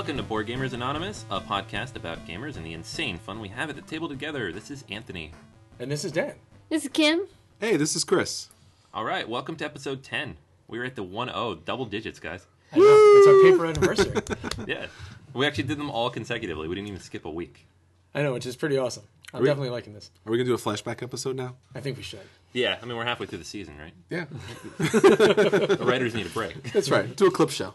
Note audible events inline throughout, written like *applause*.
Welcome to Board Gamers Anonymous, a podcast about gamers and the insane fun we have at the table together. This is Anthony. And this is Dan. This is Kim. Hey, this is Chris. All right, welcome to episode 10. We're at the 1 0, double digits, guys. I know. It's our paper anniversary. *laughs* Yeah. We actually did them all consecutively. We didn't even skip a week. I know, which is pretty awesome. I'm we- definitely liking this. Are we gonna do a flashback episode now? I think we should. Yeah, I mean, we're halfway through the season, right? Yeah, *laughs* The writers need a break. that's right. Do a clip show.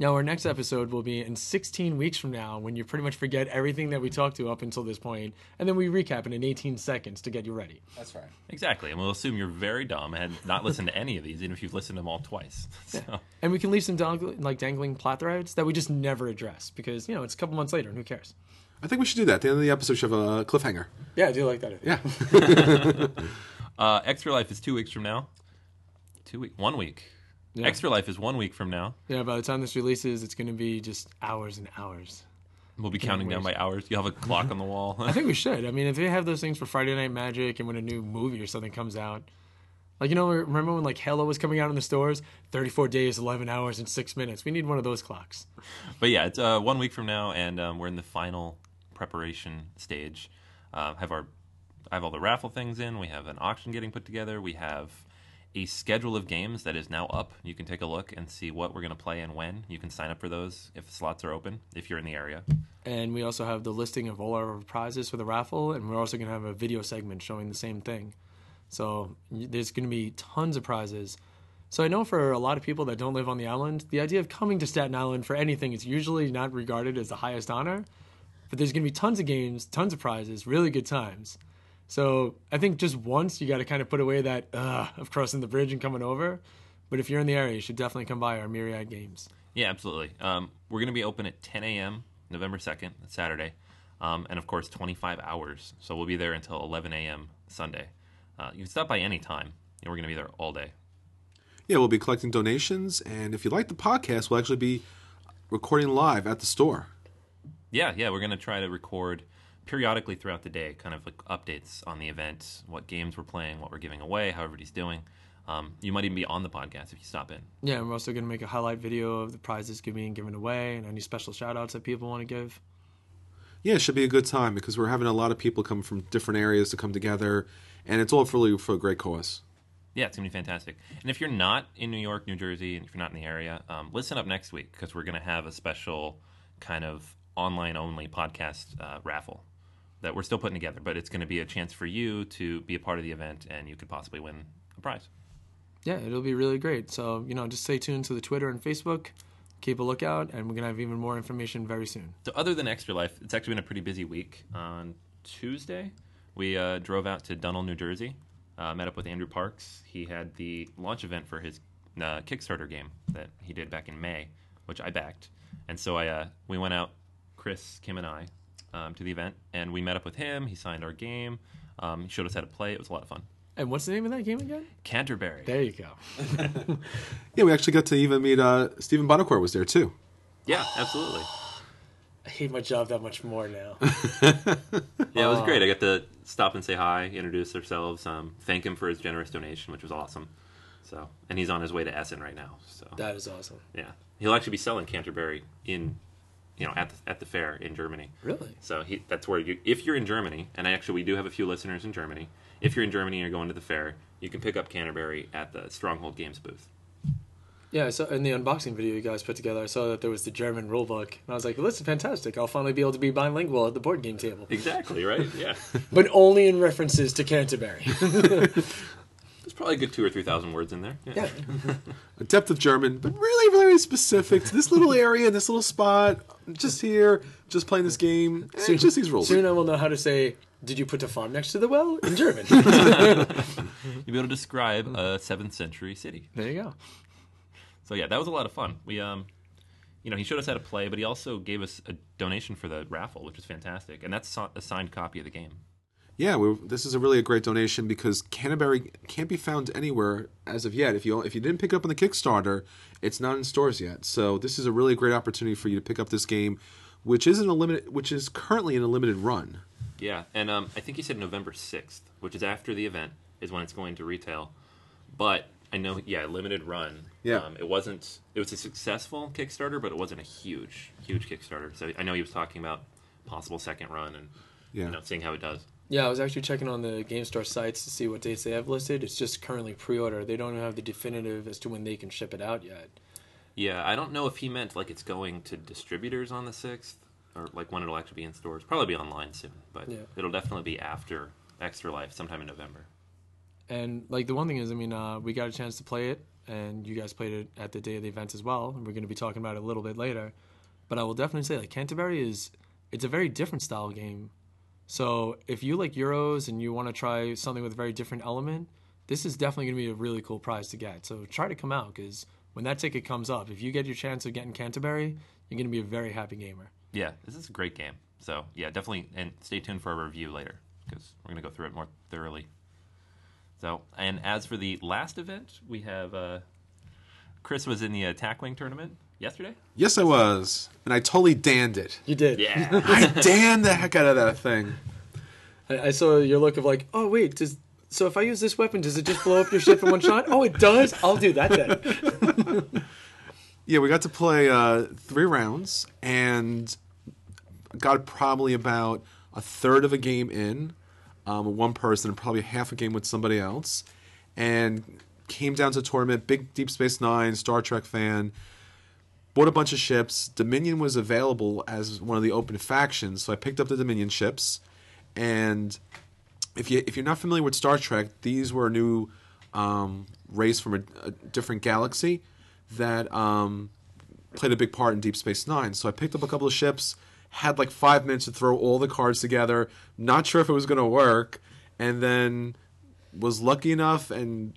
Now, our next episode will be in 16 weeks from now when you pretty much forget everything that we talked to up until this point, and then we recap it in 18 seconds to get you ready. That's right. Exactly. And we'll assume you're very dumb and not listened to any of these, even if you've listened to them all twice. So, And we can leave some dangling, like dangling plot threads that we just never address because, you know, it's a couple months later and who cares? I think we should do that. At the end of the episode, should have a cliffhanger. Yeah, I do like that. Yeah. *laughs* uh, Extra Life is two weeks from now. Two week, one week. Yeah. Extra Life is one week from now. Yeah, by the time this releases, it's going to be just hours and hours. We'll be counting down by hours. You'll have a clock on the *laughs* wall. I think we should. I mean, if they have those things for Friday Night Magic and when a new movie or something comes out, like you know, remember when like Halo was coming out in the stores? Thirty-four days, eleven hours, and six minutes. We need one of those clocks. But yeah, it's uh, one week from now, and um, we're in the final preparation stage. Uh, have our, I have all the raffle things in. We have an auction getting put together. We have a schedule of games that is now up. You can take a look and see what we're going to play and when. You can sign up for those if slots are open if you're in the area. And we also have the listing of all our prizes for the raffle, and we're also going to have a video segment showing the same thing. So there's going to be tons of prizes. So I know for a lot of people that don't live on the island, the idea of coming to Staten Island for anything is usually not regarded as the highest honor. But there's going to be tons of games, tons of prizes, really good times. So I think just once you got to kind of put away that uh, of crossing the bridge and coming over. But if you're in the area, you should definitely come by our Myriad Games. Yeah, absolutely. Um, we're going to be open at 10 a.m. November 2nd, Saturday, um, and of course 25 hours. So we'll be there until 11 a.m. Sunday. Uh, you can stop by any time. and We're going to be there all day. Yeah, we'll be collecting donations, and if you like the podcast, we'll actually be recording live at the store. Yeah, yeah, we're going to try to record periodically throughout the day, kind of like updates on the event, what games we're playing, what we're giving away, how everybody's doing. Um, you might even be on the podcast if you stop in. Yeah, and we're also going to make a highlight video of the prizes being given away and any special shout outs that people want to give. Yeah, it should be a good time because we're having a lot of people come from different areas to come together, and it's all for really for a great cause. Yeah, it's gonna be fantastic. And if you're not in New York, New Jersey, and if you're not in the area, um, listen up next week because we're gonna have a special kind of online only podcast uh, raffle that we're still putting together. But it's gonna be a chance for you to be a part of the event, and you could possibly win a prize. Yeah, it'll be really great. So, you know, just stay tuned to the Twitter and Facebook. Keep a lookout, and we're going to have even more information very soon. So other than Extra Life, it's actually been a pretty busy week. On Tuesday, we uh, drove out to Dunnell, New Jersey, uh, met up with Andrew Parks. He had the launch event for his uh, Kickstarter game that he did back in May, which I backed. And so I uh, we went out, Chris, Kim, and I, um, to the event, and we met up with him. He signed our game. Um, he showed us how to play. It was a lot of fun. And what's the name of that game again? Canterbury. There you go. *laughs* Yeah, we actually got to even meet uh, Stephen Buonocore was there too. Yeah, absolutely. *sighs* I hate my job that much more now. *laughs* Yeah, it was great. I got to stop and say hi, introduce ourselves, um, thank him for his generous donation, which was awesome. So, and he's on his way to Essen right now. So, that is awesome. yeah, he'll actually be selling Canterbury in, you know, at the, at the fair in Germany. Really? So he that's where you if you're in Germany, and actually we do have a few listeners in Germany. If you're in Germany and you're going to the fair, you can pick up Canterbury at the Stronghold Games booth. Yeah, so in the unboxing video you guys put together, I saw that there was the German rule book. And I was like, well, this is fantastic. I'll finally be able to be bilingual at the board game table. Exactly right. Yeah, *laughs* But only in references to Canterbury. *laughs* there's probably a good two or three thousand words in there. yeah. A depth of German, but really very specific to this little area, this little spot, just here, just playing this game. Eh, just these rules. Soon I will know how to say, did you put a farm next to the well? In German. *laughs* You'll be able to describe a seventh century city. there you go. So yeah, that was a lot of fun. We um, you know, he showed us how to play, but he also gave us a donation for the raffle, which was fantastic, and that's a signed copy of the game. Yeah, we this is a really a great donation because Canterbury can't be found anywhere as of yet. If you if you didn't pick it up on the Kickstarter, it's not in stores yet. So this is a really great opportunity for you to pick up this game, which is in a limited, which is currently in a limited run. Yeah, and um, I think he said November sixth, which is after the event, is when it's going to retail. But I know, yeah, limited run. Yeah. Um, it wasn't. It was a successful Kickstarter, but it wasn't a huge, huge Kickstarter. So I know he was talking about possible second run and Yeah. you know seeing how it does. Yeah, I was actually checking on the GameStar sites to see what dates they have listed. It's just currently pre-order. They don't have the definitive as to when they can ship it out yet. Yeah, I don't know if he meant like it's going to distributors on the sixth, or like when it'll actually be in stores. Probably be online soon, but Yeah. it'll definitely be after Extra Life, sometime in November. And like the one thing is, I mean, uh, we got a chance to play it, and you guys played it at the day of the event as well. And we're going to be talking about it a little bit later. But I will definitely say, like Canterbury is, it's a very different style game. So if you like Euros and you want to try something with a very different element, this is definitely going to be a really cool prize to get. So try to come out because when that ticket comes up, if you get your chance of getting Canterbury, you're going to be a very happy gamer. Yeah, this is a great game. So yeah, definitely, and stay tuned for a review later because we're gonna go through it more thoroughly. So, and as for the last event, we have uh, Chris was in the uh, Attack Wing tournament yesterday. Yes, I was, and I totally danned it. You did. Yeah, *laughs* I danned the heck out of that thing. I, I saw your look of like, oh wait, does so if I use this weapon, does it just blow up your ship in one shot? Oh, it does. I'll do that then. *laughs* Yeah, we got to play uh, three rounds and got probably about a third of a game in um, with one person and probably half a game with somebody else. And came down to tournament, big Deep Space Nine, Star Trek fan. Bought a bunch of ships. Dominion was available as one of the open factions, so I picked up the Dominion ships. And if you if you're not familiar with Star Trek, these were a new um, race from a, a different galaxy that um, played a big part in Deep Space Nine. So I picked up a couple of ships, had like five minutes to throw all the cards together. Not sure if it was going to work, and then was lucky enough and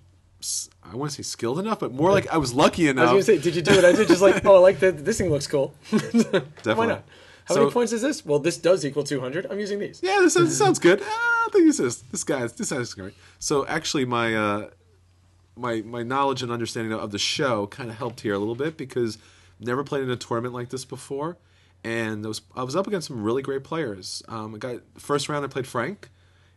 I want to say skilled enough, but more like I was lucky I enough. was gonna say, did you do it? I did just like, oh, I like that. This thing looks cool. Definitely. *laughs* Why not? How So- many points is this? Well, this does equal 200. I'm using these. yeah, this, this sounds good. Ah, I think this is this guy's this guy's great. So actually, my uh, my my knowledge and understanding of the show kind of helped here a little bit because never played in a tournament like this before, and I was I was up against some really great players. Um, I got first round I played Frank,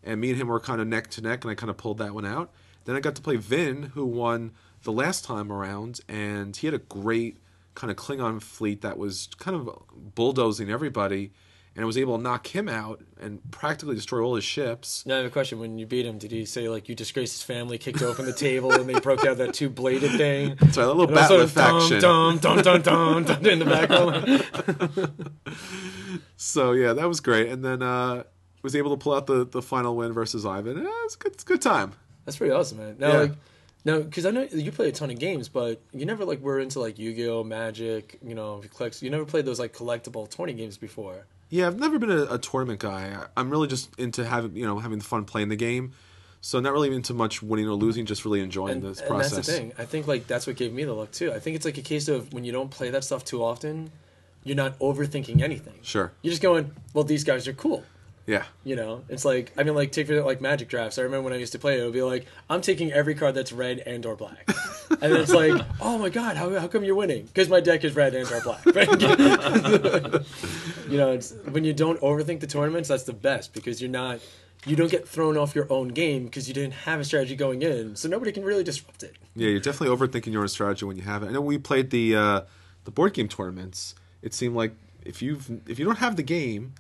and me and him were kind of neck to neck, and I kind of pulled that one out. Then I got to play Vin, who won the last time around, and he had a great kind of Klingon fleet that was kind of bulldozing everybody, and I was able to knock him out and practically destroy all his ships. Now I have a question. When you beat him, did he say like you disgraced his family, kicked open the table, and they broke out that two bladed thing? *laughs* So a little And battle of faction. dum dum dum dum dum dum in the background. *laughs* So yeah, that was great, and then uh, was able to pull out the, the final win versus Ivan. Yeah, it's a good, it's a good time. That's pretty awesome, man. Now, Yeah. like, now because I know you play a ton of games, but you never like were into like Yu-Gi-Oh, Magic, you know, collects. You never played those like collectible tourney games before. Yeah, I've never been a, a tournament guy. I'm really just into having you know having fun playing the game. So not really into much winning or losing, just really enjoying And, this and process. that's the thing. I think like that's what gave me the look too. I think it's like a case of when you don't play that stuff too often, you're not overthinking anything. Sure. You're just going, well, these guys are cool. Yeah. You know, it's like I mean, like take for like Magic drafts. I remember when I used to play, it would be like I'm taking every card that's red and or black, and then it's like, *laughs* oh my god, how, how come you're winning? Because my deck is red and or black. *laughs* *laughs* you know, it's when you don't overthink the tournaments, that's the best because you're not, you don't get thrown off your own game because you didn't have a strategy going in, so nobody can really disrupt it. Yeah, you're definitely overthinking your own strategy when you have it. I know we played the uh, the board game tournaments. It seemed like if you if you don't have the game,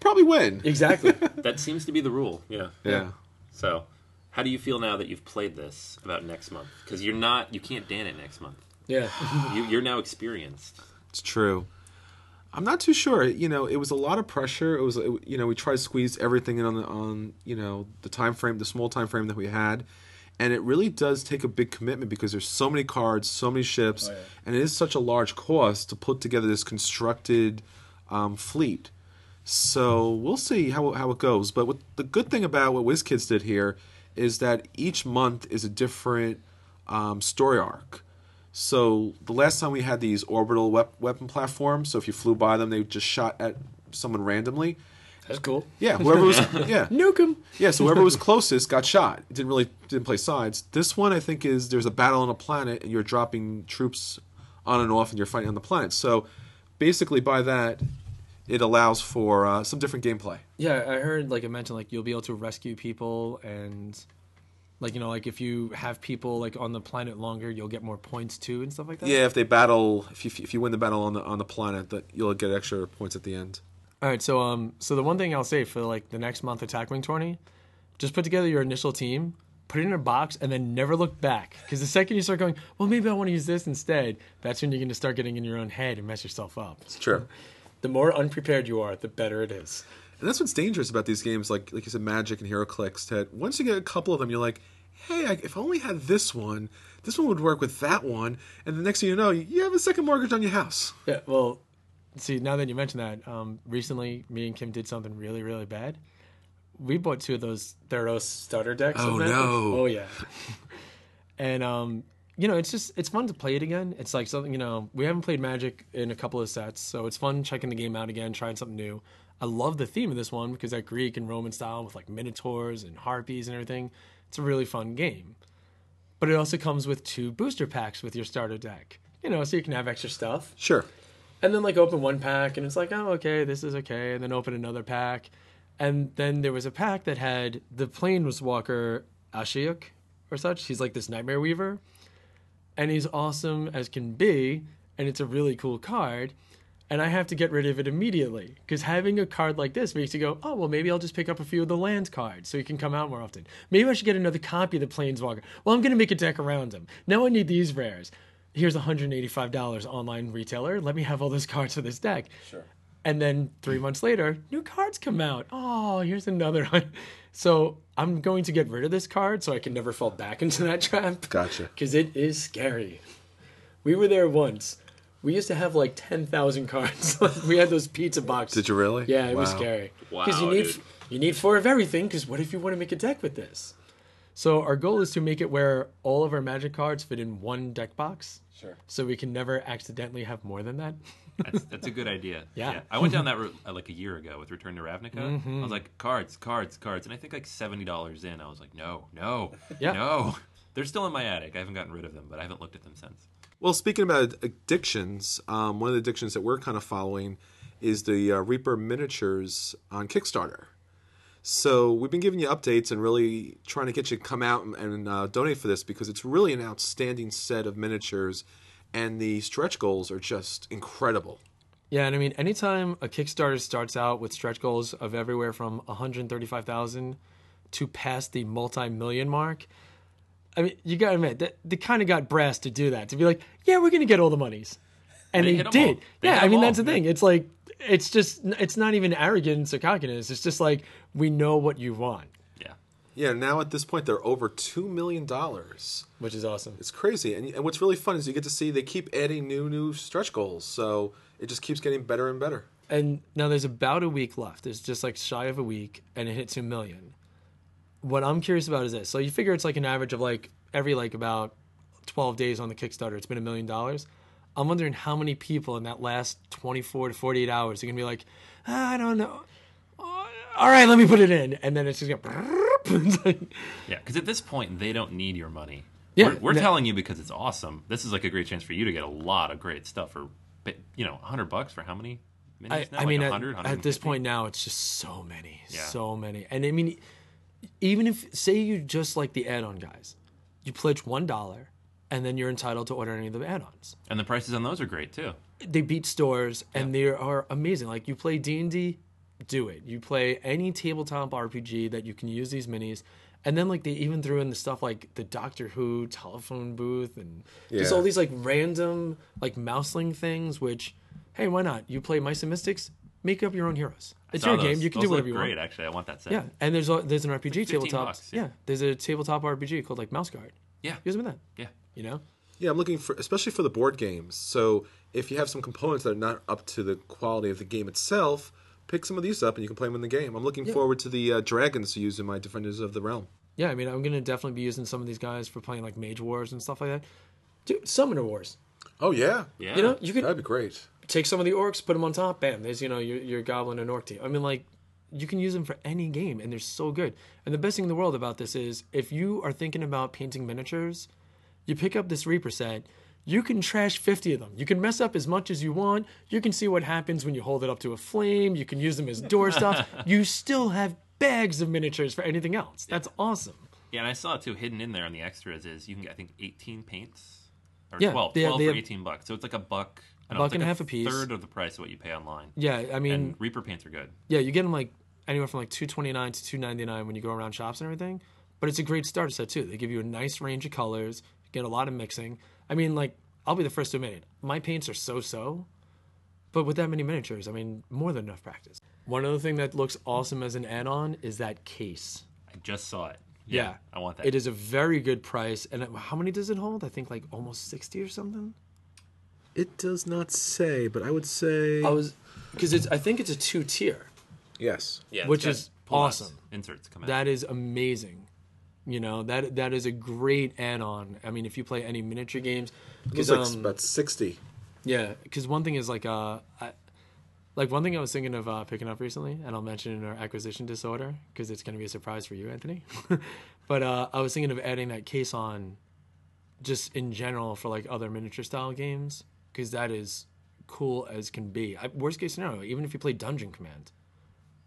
probably win. Exactly. *laughs* that seems to be the rule. Yeah. Yeah. So, how do you feel now that you've played this about next month? Because you're not, you can't dan it next month. yeah. *laughs* You, you're now experienced. It's true. I'm not too sure. You know, it was a lot of pressure. It was, it, you know, we tried to squeeze everything in on the, on you know the time frame, the small time frame that we had, and it really does take a big commitment because there's so many cards, so many ships, Oh, yeah. and it is such a large cost to put together this constructed um, fleet. So we'll see how how it goes. But what, the good thing about what WizKids did here is that each month is a different um, story arc. So the last time we had these orbital wep- weapon platforms, so if you flew by them, they just shot at someone randomly. That's cool. Yeah, whoever was *laughs* yeah Nuke 'em. yeah. So whoever was closest got shot. It didn't really didn't play sides. This one I think is there's a battle on a planet and you're dropping troops on and off and you're fighting on the planet. So basically by that, it allows for uh, some different gameplay. Yeah, I heard like I mentioned like you'll be able to rescue people and Like you know, like if you have people like on the planet longer, you'll get more points too and stuff like that. Yeah, if they battle, if you if you win the battle on the on the planet, that you'll get extra points at the end. All right, so um, so the one thing I'll say for like the next month attack wing tourney, just put together your initial team, put it in a box, and then never look back. Because the second you start going, well, maybe I want to use this instead, that's when you're going to start getting in your own head and mess yourself up. It's true. The more unprepared you are, the better it is. And that's what's dangerous about these games, like like you said, Magic and HeroClix. That once you get a couple of them, you're like, hey, I, if I only had this one, this one would work with that one, and the next thing you know, you have a second mortgage on your house. Yeah, well, see, now that you mention that, um, recently me and Kim did something really, really bad. We bought two of those Theros starter decks. Oh, no. Oh yeah. *laughs* and um, you know, it's just it's fun to play it again. It's like something you know we haven't played Magic in a couple of sets, so it's fun checking the game out again, trying something new. I love the theme of this one because that Greek and Roman style with like minotaurs and harpies and everything. It's a really fun game. But it also comes with two booster packs with your starter deck. You know, so you can have extra stuff. Sure. And then like open one pack and it's like, oh okay, this is okay. And then open another pack. And then there was a pack that had the Planeswalker Ashiok or such. He's like this Nightmare Weaver. And he's awesome as can be. And it's a really cool card. And I have to get rid of it immediately. Because having a card like this makes you go, oh, well, maybe I'll just pick up a few of the land cards so he can come out more often. Maybe I should get another copy of the Planeswalker. Well, I'm going to make a deck around him. Now I need these rares. Here's $185 online retailer. Let me have all those *laughs* cards for this deck. Sure. And then three *laughs* months later, new cards come out. Oh, here's another *laughs* one. So I'm going to get rid of this card so I can never fall back *laughs* into that trap. Gotcha. Because it is scary. We were there once. We used to have like 10,000 cards. we had those pizza boxes. Did you really? Yeah, it was scary. Wow, Because you need dude. you need four of everything. Because what if you want to make a deck with this? So our goal is to make it where all of our magic cards fit in one deck box. Sure. So we can never accidentally have more than that. That's, that's a good idea. *laughs* Yeah. I went down that route uh, like a year ago with Return to Ravnica. I was like, cards, cards, cards. And I think like $70 in, I was like, no, no, Yeah. no. *laughs* They're still in my attic. I haven't gotten rid of them, but I haven't looked at them since. Well, speaking about addictions, um, one of the addictions that we're kind of following is the uh, Reaper miniatures on Kickstarter. So we've been giving you updates and really trying to get you to come out and, and uh, donate for this because it's really an outstanding set of miniatures, and the stretch goals are just incredible. Yeah, and I mean, anytime a Kickstarter starts out with stretch goals of everywhere from 135,000 to past the multi-million mark, I mean, you gotta admit that they kind of got brass to do that to be like, yeah, we're gonna get all the monies, and They they, did. They yeah, I mean all. that's the thing. It's like it's just it's not even arrogance or cockiness. It's just like we know what you want, Yeah. Now at this point they're over two million dollars. which is awesome. It's crazy, and, and what's really fun is you get to see they keep adding new new stretch goals, so it just keeps getting better and better. And now there's about a week left. It's just like shy of a week, and it hits two million. What I'm curious about is this. So you figure it's like an average of like every like about 12 days on the Kickstarter, it's been a million dollars. I'm wondering how many people in that last 24 to 48 hours are gonna be like, "Ah, I don't know. All right, let me put it in, and then it's just gonna. *laughs* Yeah, because at this point they don't need your money. Yeah, we're, we're no. telling you because it's awesome. This is like a great chance for you to get a lot of great stuff for, you know, hundred bucks for how many minis I? I like mean, at, 100, at this point now, it's just so many, Yeah. so many. And I mean, even if say you just like the add-on guys, you pledge one dollar, and then you're entitled to order any of the add-ons. and the prices on those are great too. They beat stores, and they are amazing. Like you play D and D, do it. You play any tabletop RPG that you can use these minis. And then like they even threw in the stuff like the Doctor Who telephone booth and just Yeah. all these like random like mouseling things. Which, hey, why not? You play Mice and Mystics, make up your own heroes. It's Saw your game. You can Those do whatever look you great, want. Actually, I want that set. Yeah, and there's a, there's an RPG 15 tabletop. bucks, yeah. yeah. there's a tabletop RPG called like Mouse Guard. yeah, Use them in that. yeah. You know. Yeah, I'm looking for, especially for the board games. So if you have some components that are not up to the quality of the game itself, pick some of these up and you can play them in the game. I'm looking forward to the uh, dragons to use in my Defenders of the Realm. Yeah, I mean, I'm gonna definitely be using some of these guys for playing like Mage Wars and stuff like that. Dude, Summoner Wars. Oh yeah, Yeah. You know, you could that'd be great. take some of the orcs, put them on top. Bam, there's you know your your goblin and orc team. I mean, like you can use them for any game, and they're so good. And the best thing in the world about this is if you are thinking about painting miniatures, you pick up this Reaper set. You can trash 50 of them. You can mess up as much as you want. You can see what happens when you hold it up to a flame. You can use them as door *laughs* stops. You still have bags of miniatures for anything else. That's awesome. Yeah, and I saw too hidden in there on the extras is you can get I think 18 paints or Yeah, 12, they- 12 they for have- 18 bucks. So it's like a buck, A don't know, buck and like a half a piece. Third of the price of what you pay online. Yeah, I mean, and Reaper paints are good. yeah, you get them like anywhere from like two twenty nine to two ninety nine when you go around shops and everything. But it's a great starter set too. They give you a nice range of colors, get a lot of mixing. I mean, like I'll be the first to admit it. My paints are so so, but with that many miniatures, I mean, more than enough practice. One other thing that looks awesome as an add on is that case. I just saw it. Yeah, I want that. It is a very good price, and uh, how many does it hold? I think like almost sixty or something. It does not say, but I would say I was because it's I think it's a two tier. yes. yeah, which is awesome. Inserts come out. That is amazing. You know that that is a great add-on. I mean, if you play any miniature games, because like um, about sixty. yeah, because one thing is like uh, I, like one thing I was thinking of uh, picking up recently, and I'll mention in our acquisition disorder because it's going to be a surprise for you, Anthony. *laughs* but uh, I was thinking of adding that case on, just in general for like other miniature style games because that is cool as can be. I, worst case scenario, even if you play Dungeon Command,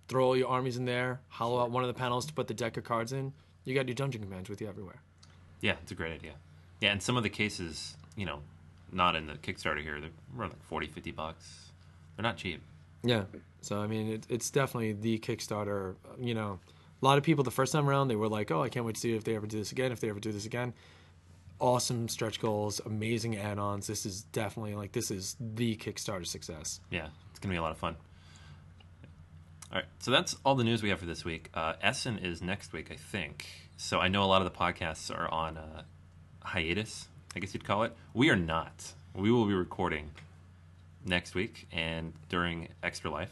throw all your armies in there, hollow out one of the panels to put the deck of cards in. You got your Dungeon Commands with you everywhere. yeah, it's a great idea. Yeah, and some of the cases, you know, not in the Kickstarter here, they're around like 40, 50 bucks. They're not cheap. Yeah. So I mean, it, it's definitely the Kickstarter. You know, a lot of people the first time around they were like, "Oh, I can't wait to see if they ever do this again. If they ever do this again." Awesome stretch goals, amazing add-ons. This is definitely like this is the Kickstarter success. Yeah, it's gonna be a lot of fun. All right, so that's all the news we have for this week. Uh, Essen is next week, I think. So I know a lot of the podcasts are on uh, hiatus, I guess you'd call it. We are not. We will be recording next week and during Extra Life.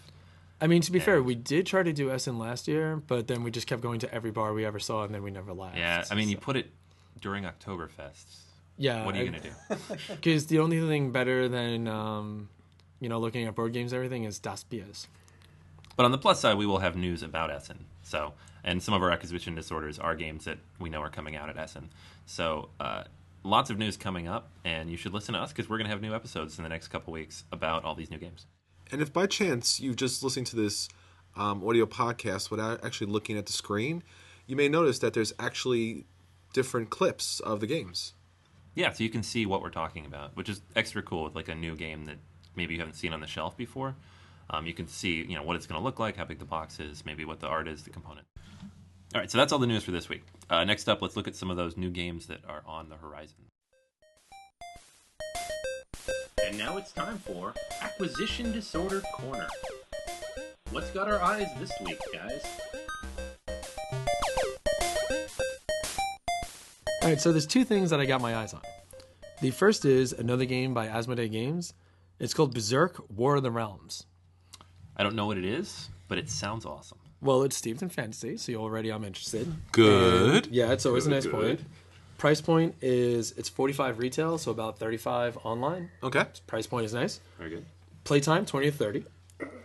I mean, to be fair, we did try to do Essen last year, but then we just kept going to every bar we ever saw, and then we never left. Yeah, I mean, you put it during Oktoberfest. yeah. What are you gonna do? *laughs* Because the only thing better than um, you know looking at board games, and everything is Das Bias. But on the plus side, we will have news about Essen. So, and some of our acquisition disorders are games that we know are coming out at Essen. So, uh, lots of news coming up, and you should listen to us because we're going to have new episodes in the next couple weeks about all these new games. And if by chance you've just listening to this um, audio podcast without actually looking at the screen, you may notice that there's actually different clips of the games. Yeah, so you can see what we're talking about, which is extra cool with like a new game that maybe you haven't seen on the shelf before. Um, you can see, you know, what it's going to look like, how big the box is, maybe what the art is, the component. All right, so that's all the news for this week. Uh, next up, let's look at some of those new games that are on the horizon. And now it's time for Acquisition Disorder Corner. What's got our eyes this week, guys? All right, so there's two things that I got my eyes on. The first is another game by Asmodee Games. It's called Berserk: War of the Realms. I don't know what it is, but it sounds awesome. Well, it's steeped in fantasy, so already I'm interested. Good. And, yeah, it's always Good, a nice good. point. Price point is it's 45 retail, so about 35 online. Okay. Price point is nice. Very good. Playtime 20 to 30.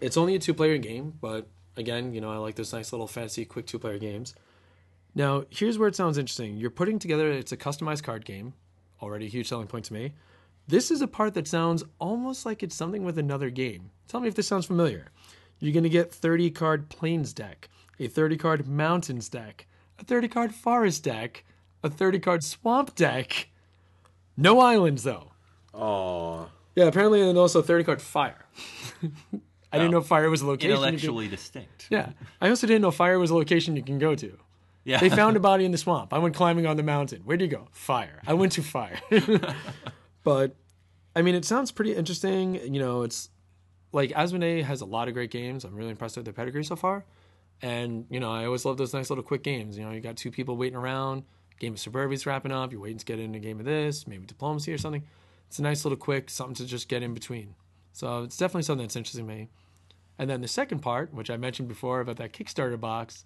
It's only a two-player game, but again, you know, I like those nice little fantasy quick two-player games. Now, here's where it sounds interesting. You're putting together it's a customized card game, already a huge selling point to me. This is a part that sounds almost like it's something with another game. Tell me if this sounds familiar. You're going to get 30 card plains deck, a 30 card mountains deck, a 30 card forest deck, a 30 card swamp deck. No islands though. Oh. Yeah, apparently, and also 30 card fire. *laughs* I didn't Oh. know fire was a location. you could- Intellectually distinct. yeah. I also didn't know fire was a location you can go to. Yeah. They found a *laughs* body in the swamp. I went climbing on the mountain. Where'd you go? Fire. I went to fire. *laughs* but I mean, it sounds pretty interesting. You know, it's like Asmodee has a lot of great games. I'm really impressed with their pedigree so far. And you know, I always love those nice little quick games. You know, you got two people waiting around. Game of Suburbia's wrapping up. You're waiting to get in a game of this, maybe diplomacy or something. It's a nice little quick something to just get in between. So it's definitely something that's interesting to me. And then the second part, which I mentioned before about that Kickstarter box,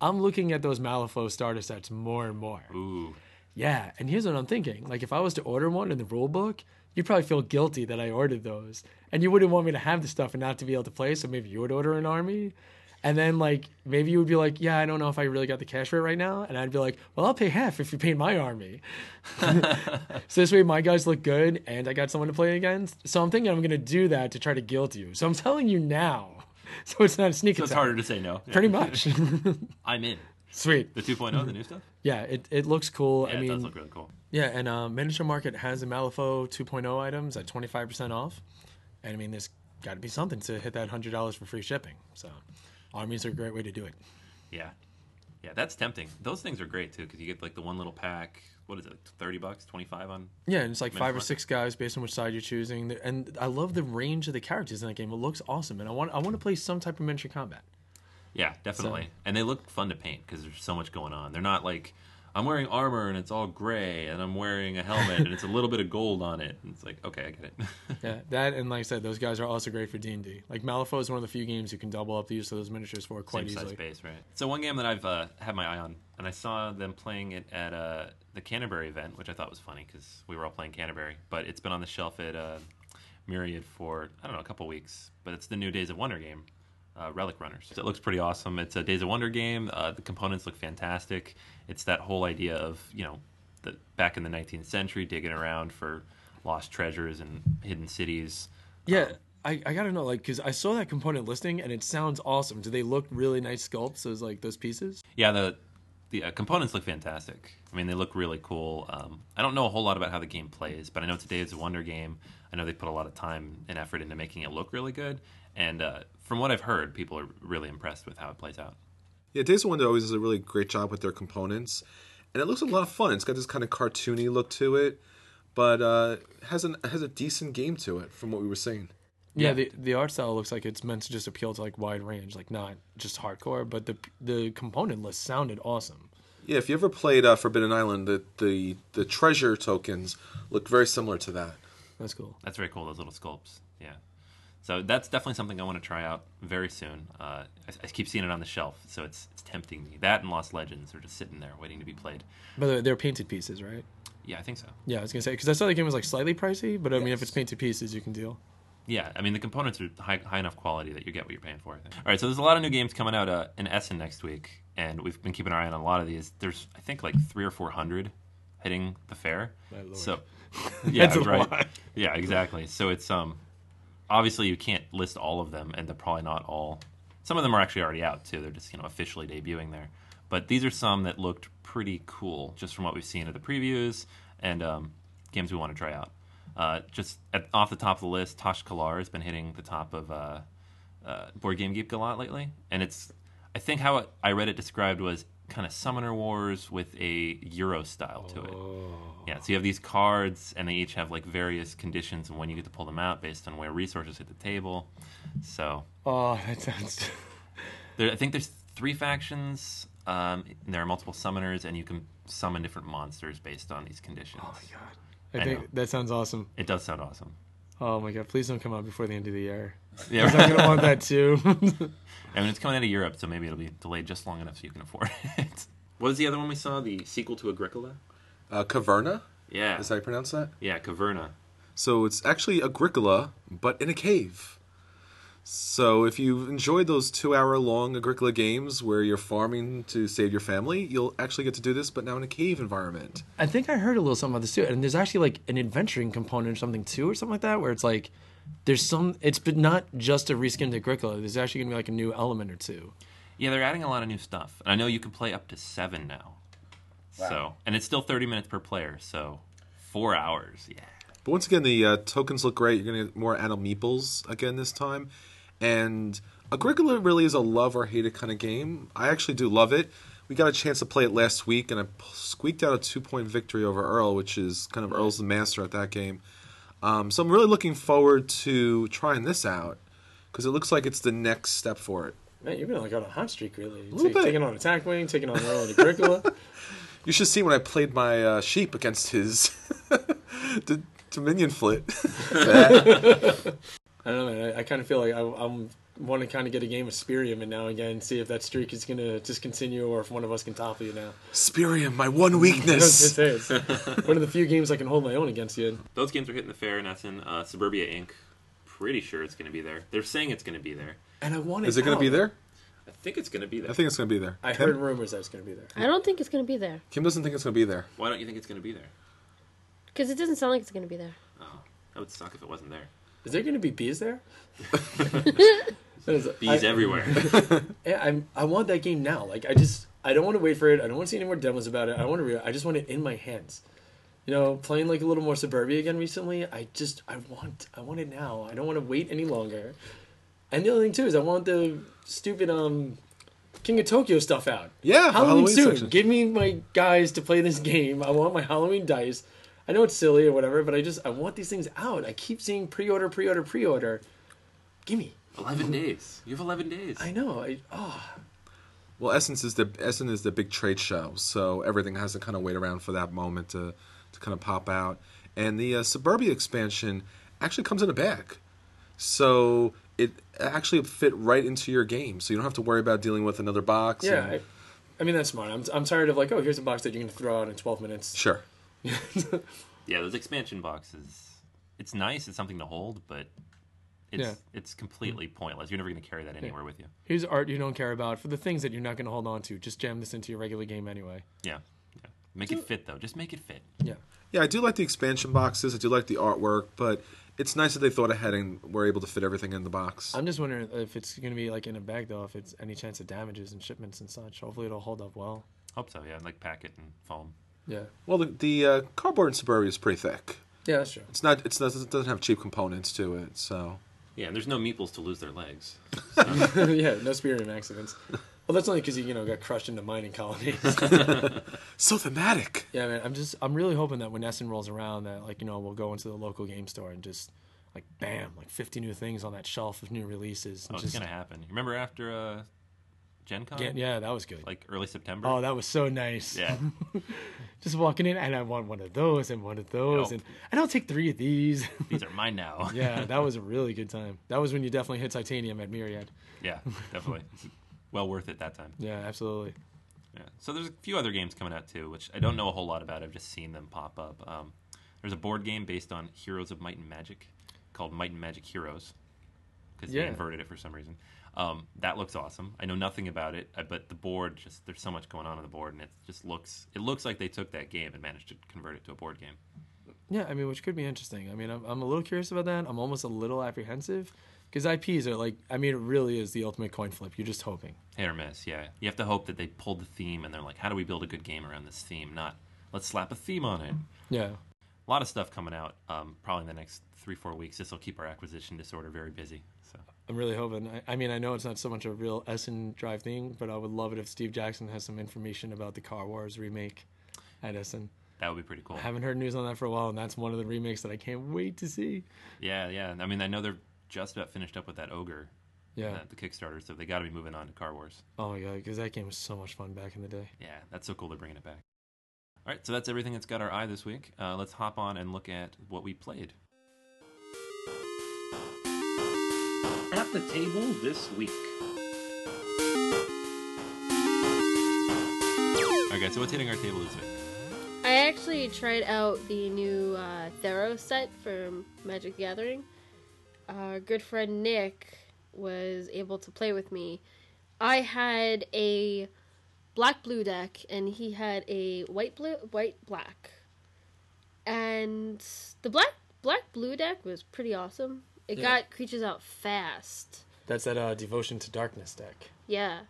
I'm looking at those Malifaux starter sets more and more. Ooh. Yeah, and here's what I'm thinking. Like if I was to order one in the rule book, you'd probably feel guilty that I ordered those. And you wouldn't want me to have the stuff and not to be able to play, so maybe you would order an army. And then like maybe you would be like, Yeah, I don't know if I really got the cash for it right now. And I'd be like, Well, I'll pay half if you paint my army. *laughs* so this way my guys look good and I got someone to play against. So I'm thinking I'm gonna do that to try to guilt you. So I'm telling you now. *laughs* So it's not a sneak So it's attack. harder to say no. Pretty much. *laughs* I'm in. Sweet. The 2.0, the new stuff. *laughs* Yeah, it, it looks cool. Yeah, I it mean, does look really cool. yeah, and uh, Miniature Market has the Malifaux 2.0 items at 25% off. And I mean, there's got to be something to hit that $100 for free shipping. So armies are a great way to do it. Yeah, yeah, that's tempting. Those things are great too because you get like the one little pack. What is it? Thirty bucks, twenty five on. Yeah, and it's like five or six guys based on which side you're choosing. And I love the range of the characters in that game. It looks awesome, and I want I want to play some type of miniature combat. Yeah, definitely. And they look fun to paint because there's so much going on. They're not like I'm wearing armor and it's all gray, and I'm wearing a helmet and it's a little bit of gold on it. And it's like, okay, I get it. *laughs* Yeah, that and like I said, those guys are also great for D and D. Like Malifaux is one of the few games you can double up the use of those miniatures for quite Same size easily. space, right? So one game that I've uh, had my eye on, and I saw them playing it at uh, the Canterbury event, which I thought was funny because we were all playing Canterbury. But it's been on the shelf at uh, Myriad for I don't know a couple weeks. But it's the new Days of Wonder game, uh, Relic Runners. It looks pretty awesome. It's a Days of Wonder game. Uh, the components look fantastic. It's that whole idea of you know, the, back in the 19th century, digging around for lost treasures and hidden cities. Yeah, I, I gotta know like because I saw that component listing and it sounds awesome. Do they look really nice sculpts? Those like those pieces? Yeah, the the uh, components look fantastic. I mean, they look really cool. Um, I don't know a whole lot about how the game plays, but I know it's a Days of Wonder game. I know they put a lot of time and effort into making it look really good. And uh, from what I've heard, people are really impressed with how it plays out. Yeah, Days of Wonder always does a really great job with their components, and it looks a lot of fun. It's got this kind of cartoony look to it, but uh, has an has a decent game to it from what we were saying. Yeah, Yeah. the the art style looks like it's meant to just appeal to like wide range, like not just hardcore. But the the component list sounded awesome. Yeah, if you ever played uh, Forbidden Island, the, the the treasure tokens look very similar to that. That's cool. That's very cool. Those little sculpts. Yeah. So that's definitely something I want to try out very soon. Uh, I, I keep seeing it on the shelf, so it's it's tempting me. That and Lost Legends are just sitting there waiting to be played. But they're, they're painted pieces, right? Yeah, I think so. Yeah, I was gonna say because I saw the game was like slightly pricey, but I mean if it's painted pieces, you can deal. Yeah, I mean the components are high, high enough quality that you get what you're paying for. I think. All right, so there's a lot of new games coming out uh, in Essen next week, and we've been keeping our eye on a lot of these. There's I think like three or four hundred hitting the fair. My lord. So *laughs* *laughs* yeah, right. lot. Yeah, exactly. So it's um obviously you can't list all of them, and they're probably not all. Some of them are actually already out too. They're just you know officially debuting there. But these are some that looked pretty cool just from what we've seen of the previews and um, games we want to try out. Uh, just at, off the top of the list, Tash-Kalar has been hitting the top of uh, uh, Board Game Geek a lot lately, and it's I think how it, I read it described was kind of Summoner Wars with a Euro style to it. Yeah, so you have these cards, and they each have like various conditions and when you get to pull them out based on where resources hit the table. So Oh, that sounds. *laughs* there, I think there's three factions. Um, and there are multiple summoners, and you can summon different monsters based on these conditions. Oh my god. I I think know. that sounds awesome. It does sound awesome. Oh my god, please don't come out before the end of the year. Yeah, 'Cause I'm gonna want that too. *laughs* I mean, it's coming out of Europe, so maybe it'll be delayed just long enough so you can afford it. What is the other one we saw? The sequel to Agricola? Uh, Caverna, Yeah. is that how you pronounce that? Yeah, Caverna. So it's actually Agricola, but in a cave. So if you've enjoyed those two-hour-long Agricola games where you're farming to save your family, you'll actually get to do this, but now in a cave environment. I think I heard a little something about this too, and there's actually like an adventuring component or something too, or something like that, where it's like there's some. It's but not just a reskinned Agricola. There's actually gonna be like a new element or two. Yeah, they're adding a lot of new stuff. And I know you can play up to seven now. Wow. So, and it's still 30 minutes per player, so four hours. Yeah. But once again, the uh, tokens look great. You're going to get more Animal Meeples again this time. And Agricola really is a love or hate it kind of game. I actually do love it. We got a chance to play it last week, and I squeaked out a two point victory over Earl, which is kind of Earl's the master at that game. Um, so I'm really looking forward to trying this out because it looks like it's the next step for it. Man, you've been like on a hot streak, really. A little bit. Taking on Attack Wing, taking on Earl and Agricola. *laughs* *laughs* You should see when I played my uh, sheep against his *laughs* D- Dominion flit. I don't know, man. I, I kind of feel like I, I'm want to kind of get a game of Spyrium and now again, see if that streak is going to discontinue or if one of us can topple you now. Spyrium, my one weakness. gonna it's one of the few games I can hold my own against you. Those games are hitting the fair in Uh, Suburbia Inc. Pretty sure it's going to be there. They're saying it's going to be there. And I want Is it going to be there? I think it's going to be there. I think it's going to be there. I Kim? heard rumors that it's going to be there. I don't think it's gonna be there Kim doesn't think it's going to be there. Why don't you think it's going to be there? because it doesn't sound like it's gonna be there. Oh, that would suck if it wasn't there. Is there going to be bees there? *laughs* Bees I, everywhere. *laughs* Yeah, I'm. I want that game now. Like I just. I don't want to wait for it. I don't want to see any more demos about it. I want to. Re- I just want it in my hands. You know, playing like a little more Suburbia again recently. I just. I want. I want it now. I don't want to wait any longer. And the other thing too is I want the stupid um, King of Tokyo stuff out. Yeah, Halloween, Halloween soon. section. Give me my guys to play this *laughs* game. I want my Halloween dice. I know it's silly or whatever, but I just I want these things out. I keep seeing pre-order, pre-order, pre-order. Gimme. eleven days. You have eleven days. I know. I oh Well, Essence is the Essence is the big trade show, so everything has to kind of wait around for that moment to to kind of pop out. And the uh, Suburbia expansion actually comes in a bag, so it actually fit right into your game. So you don't have to worry about dealing with another box. yeah. and- I, I mean that's smart. I'm I'm tired of like oh here's a box that you're gonna throw out in 12 minutes. sure. *laughs* Yeah, those expansion boxes. It's nice. It's something to hold, but it's Yeah. it's completely pointless. You're never going to carry that anywhere with you. Here's art you don't care about for the things that you're not gonna hold on to. Just jam this into your regular game anyway. Yeah. yeah. Make it fit though. Just make it fit. Yeah. Yeah, I do like the expansion boxes. I do like the artwork, but it's nice that they thought ahead and were able to fit everything in the box. I'm just wondering if it's gonna be like in a bag though. If it's any chance of damages and shipments and such. Hopefully it'll hold up well. Hope so. Yeah, like packet and foam. Yeah. well, the, the uh, cardboard in Suburbia is pretty thick. Yeah, that's true. It's not. It's not, it doesn't have cheap components to it. So Yeah, and there's no meeples to lose their legs. *laughs* *laughs* yeah, no spearing accidents. Well, that's only because you you know got crushed into mining colonies. *laughs* so thematic. yeah, man. I'm just I'm really hoping that when Essen rolls around, that like you know we'll go into the local game store and just like bam, like 50 new things on that shelf of new releases. Oh, And it's just, gonna happen. Remember after uh, Gen Con? yeah, yeah, that was good. Like early September. Oh, that was so nice. yeah. *laughs* Just walking in, and I want one of those and one of those, Nope. and and I'll take three of these. *laughs* These are mine now. *laughs* yeah, that was a really good time. That was when you definitely hit titanium at Myriad. yeah, definitely. well worth it that time. Yeah, absolutely. Yeah. So there's a few other games coming out too, which I don't know a whole lot about. I've just seen them pop up. Um, there's a board game based on Heroes of Might and Magic called Might and Magic Heroes because Yeah. they inverted it for some reason. Um, that looks awesome. I know nothing about it, uh, but the board just there's so much going on on the board, and it just looks it looks like they took that game and managed to convert it to a board game. Yeah, I mean, which could be interesting. I mean, I'm, I'm a little curious about that. I'm almost a little apprehensive because IPs are like, I mean, it really is the ultimate coin flip. You're just hoping. Hit or miss, yeah. You have to hope that they pulled the theme and they're like, how do we build a good game around this theme? Not let's slap a theme on it. Yeah. A lot of stuff coming out. Um, probably in the next three four weeks. This will keep our acquisition disorder very busy. I'm really hoping. I, I mean, I know it's not so much a real Essen Drive thing, but I would love it if Steve Jackson has some information about the Car Wars remake at Essen. that would be pretty cool. I haven't heard news on that for a while, and that's one of the remakes that I can't wait to see. Yeah, yeah. I mean, I know they're just about finished up with that ogre, Yeah. uh, the Kickstarter, so they got to be moving on to Car Wars. Oh my god, because that game was so much fun back in the day. Yeah, that's so cool. They're bringing it back. All right, so that's everything that's got our eye this week. Uh, let's hop on and look at what we played. The table this week. Okay, so what's hitting our table this week? I actually tried out the new uh, Theros set from Magic the Gathering. Our good friend Nick was able to play with me. I had a black blue deck, and he had a white blue white black. And the black black blue deck was pretty awesome. It Yeah. got creatures out fast. That's that uh, Devotion to Darkness deck. Yeah.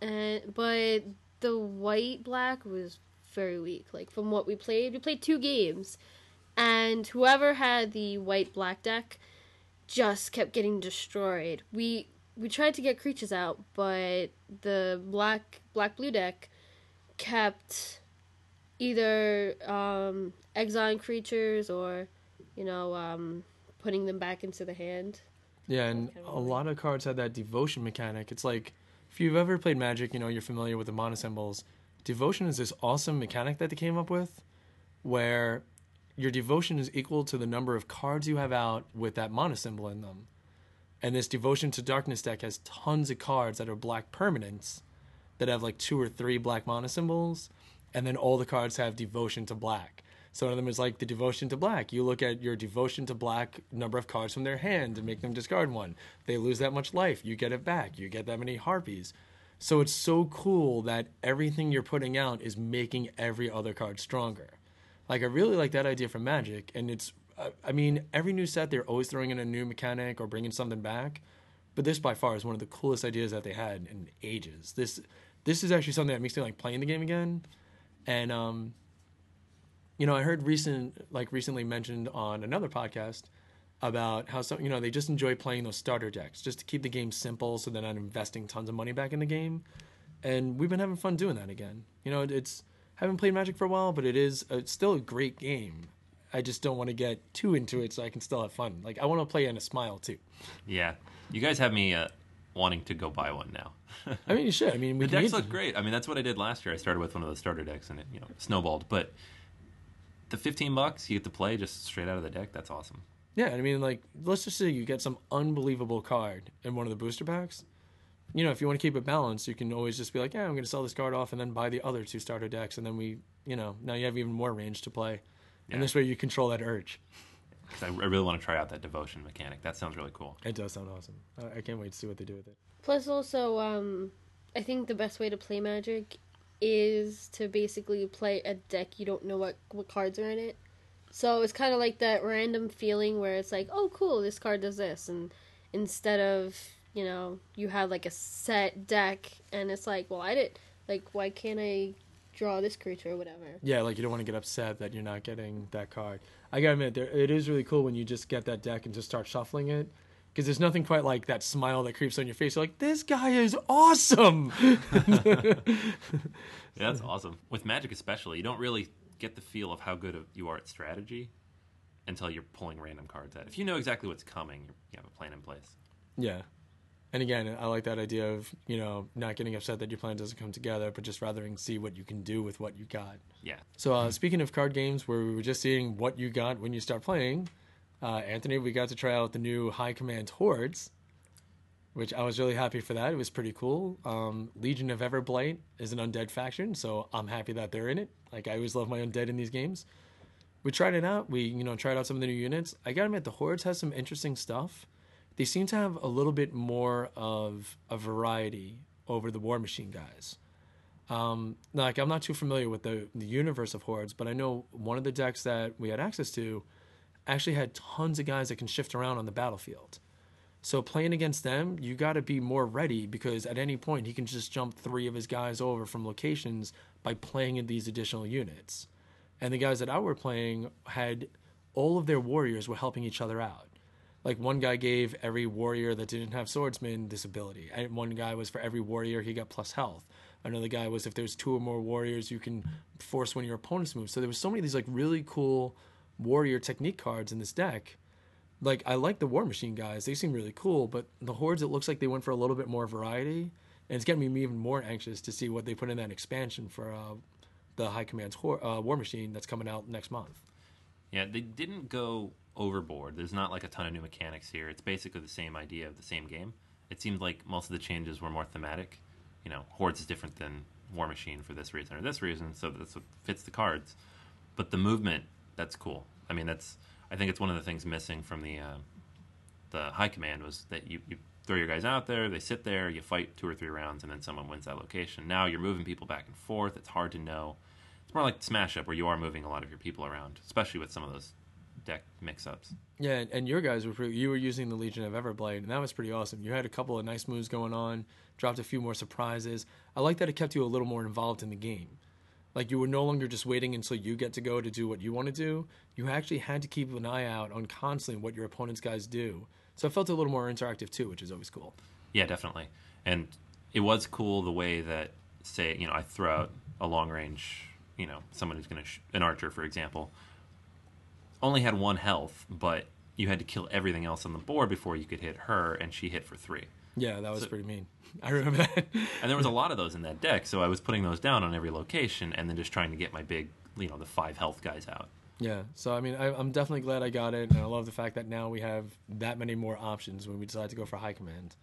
And but the white black was very weak. Like from what we played, we played two games and whoever had the white black deck just kept getting destroyed. We we tried to get creatures out, but the black black blue deck kept either um exiling creatures or you know um putting them back into the hand. Yeah, and Okay, a lot of cards had that devotion mechanic. It's like if you've ever played Magic, you know you're familiar with the mana symbols. Devotion is this awesome mechanic that they came up with, where your devotion is equal to the number of cards you have out with that mana symbol in them. And this devotion to darkness deck has tons of cards that are black permanents that have like two or three black mana symbols, and then all the cards have devotion to black. So one of them is like the devotion to black. You look at your devotion to black number of cards from their hand and make them discard one. They lose that much life. You get it back. You get that many harpies. So it's so cool that everything you're putting out is making every other card stronger. Like I really like that idea for Magic, and it's I- I mean, every new set they're always throwing in a new mechanic or bringing something back, but this by far is one of the coolest ideas that they had in ages. This this is actually something that makes me like playing the game again, and um, you know, I heard recent like recently mentioned on another podcast about how some you know they just enjoy playing those starter decks just to keep the game simple so they're not investing tons of money back in the game and we've been having fun doing that again you know it's haven't played magic for a while but it is it's still a great game i just don't want to get too into it so i can still have fun like i want to play in a smile too Yeah, you guys have me uh, wanting to go buy one now. i mean you should i mean *laughs* we The decks look great. I mean, that's what I did last year. I started with one of those starter decks, and it you know snowballed. But the fifteen bucks you get to play just straight out of the deck. That's awesome. Yeah, I mean, like, let's just say you get some unbelievable card in one of the booster packs. You know, if you want to keep it balanced, you can always just be like, yeah, I'm going to sell this card off and then buy the other two starter decks. And then we, you know, now you have even more range to play. Yeah. And this way you control that urge. 'Cause I, I really want to try out that devotion mechanic. That sounds really cool. It does sound awesome. I, I can't wait to see what they do with it. Plus, also, um, I think the best way to play Magic is to basically play a deck you don't know what what cards are in it. So it's kind of like that random feeling where it's like, oh, cool, this card does this, and instead of you know you have like a set deck, and it's like, well, I did like, why can't I draw this creature or whatever? Yeah, like you don't want to get upset that you're not getting that card. I gotta admit, there, it is really cool when you just get that deck and just start shuffling it. Because there's nothing quite like that smile that creeps on your face. You're like, this guy is awesome. Yeah, *laughs* *laughs* that's awesome. With Magic, especially, you don't really get the feel of how good you are at strategy until you're pulling random cards out. If you know exactly what's coming, you have a plan in place. Yeah. And again, I like that idea of, you know, not getting upset that your plan doesn't come together, but just rather see what you can do with what you got. Yeah. So, uh, speaking of card games where we were just seeing what you got when you start playing, uh, Anthony, we got to try out the new High Command Hordes, which I was really happy for that. It was pretty cool. Um, Legion of Everblight is an undead faction, so I'm happy that they're in it. Like, I always love my undead in these games. We tried it out. We, you know, tried out some of the new units. I gotta admit, the Hordes has some interesting stuff. They seem to have a little bit more of a variety over the War Machine guys. Um, like I'm not too familiar with the the universe of hordes, but I know one of the decks that we had access to actually had tons of guys that can shift around on the battlefield. So playing against them, you got to be more ready because at any point he can just jump three of his guys over from locations by playing in these additional units. And the guys that I were playing had all of their warriors were helping each other out. Like one guy gave every warrior that didn't have swordsman this ability. And one guy was for every warrior he got plus health. Another guy was if there's two or more warriors, you can force one of your opponent's moves. So there was so many of these like really cool warrior technique cards in this deck. Like I like the War Machine guys; they seem really cool. But the hordes, it looks like they went for a little bit more variety, and it's getting me even more anxious to see what they put in that expansion for uh, the High Command's Hor- uh, War Machine that's coming out next month. Yeah, they didn't go overboard. There's not like a ton of new mechanics here. It's basically the same idea of the same game. It seemed like most of the changes were more thematic. You know, Hordes is different than War Machine for this reason or this reason, so that's what fits the cards. But the movement, that's cool. I mean, that's I think it's one of the things missing from the uh, the High Command was that you, you throw your guys out there, they sit there, you fight two or three rounds, and then someone wins that location. Now you're moving people back and forth. It's hard to know. It's more like Smash Up, where you are moving a lot of your people around, especially with some of those deck mix-ups. Yeah, and- your guys were pretty, you were using the Legion of Everblight, and that was pretty awesome. You had a couple of nice moves going on, dropped a few more surprises. I like that it kept you a little more involved in the game. Like you were no longer just waiting until you get to go to do what you want to do. You actually had to keep an eye out on constantly what your opponent's guys do. So it felt a little more interactive too, which is always cool. Yeah, definitely. And it was cool the way that, say, you know, I throw out a long range, you know, someone who's going to, sh- an archer, for example, only had one health, but you had to kill everything else on the board before you could hit her, and she hit for three. Yeah, that was So- pretty mean. *laughs* I remember that. *laughs* And there was a lot of those in that deck, so I was putting those down on every location and then just trying to get my big, you know, the five health guys out. Yeah, so I mean, I, I'm definitely glad I got it, and I love the fact that now we have that many more options when we decide to go for high command.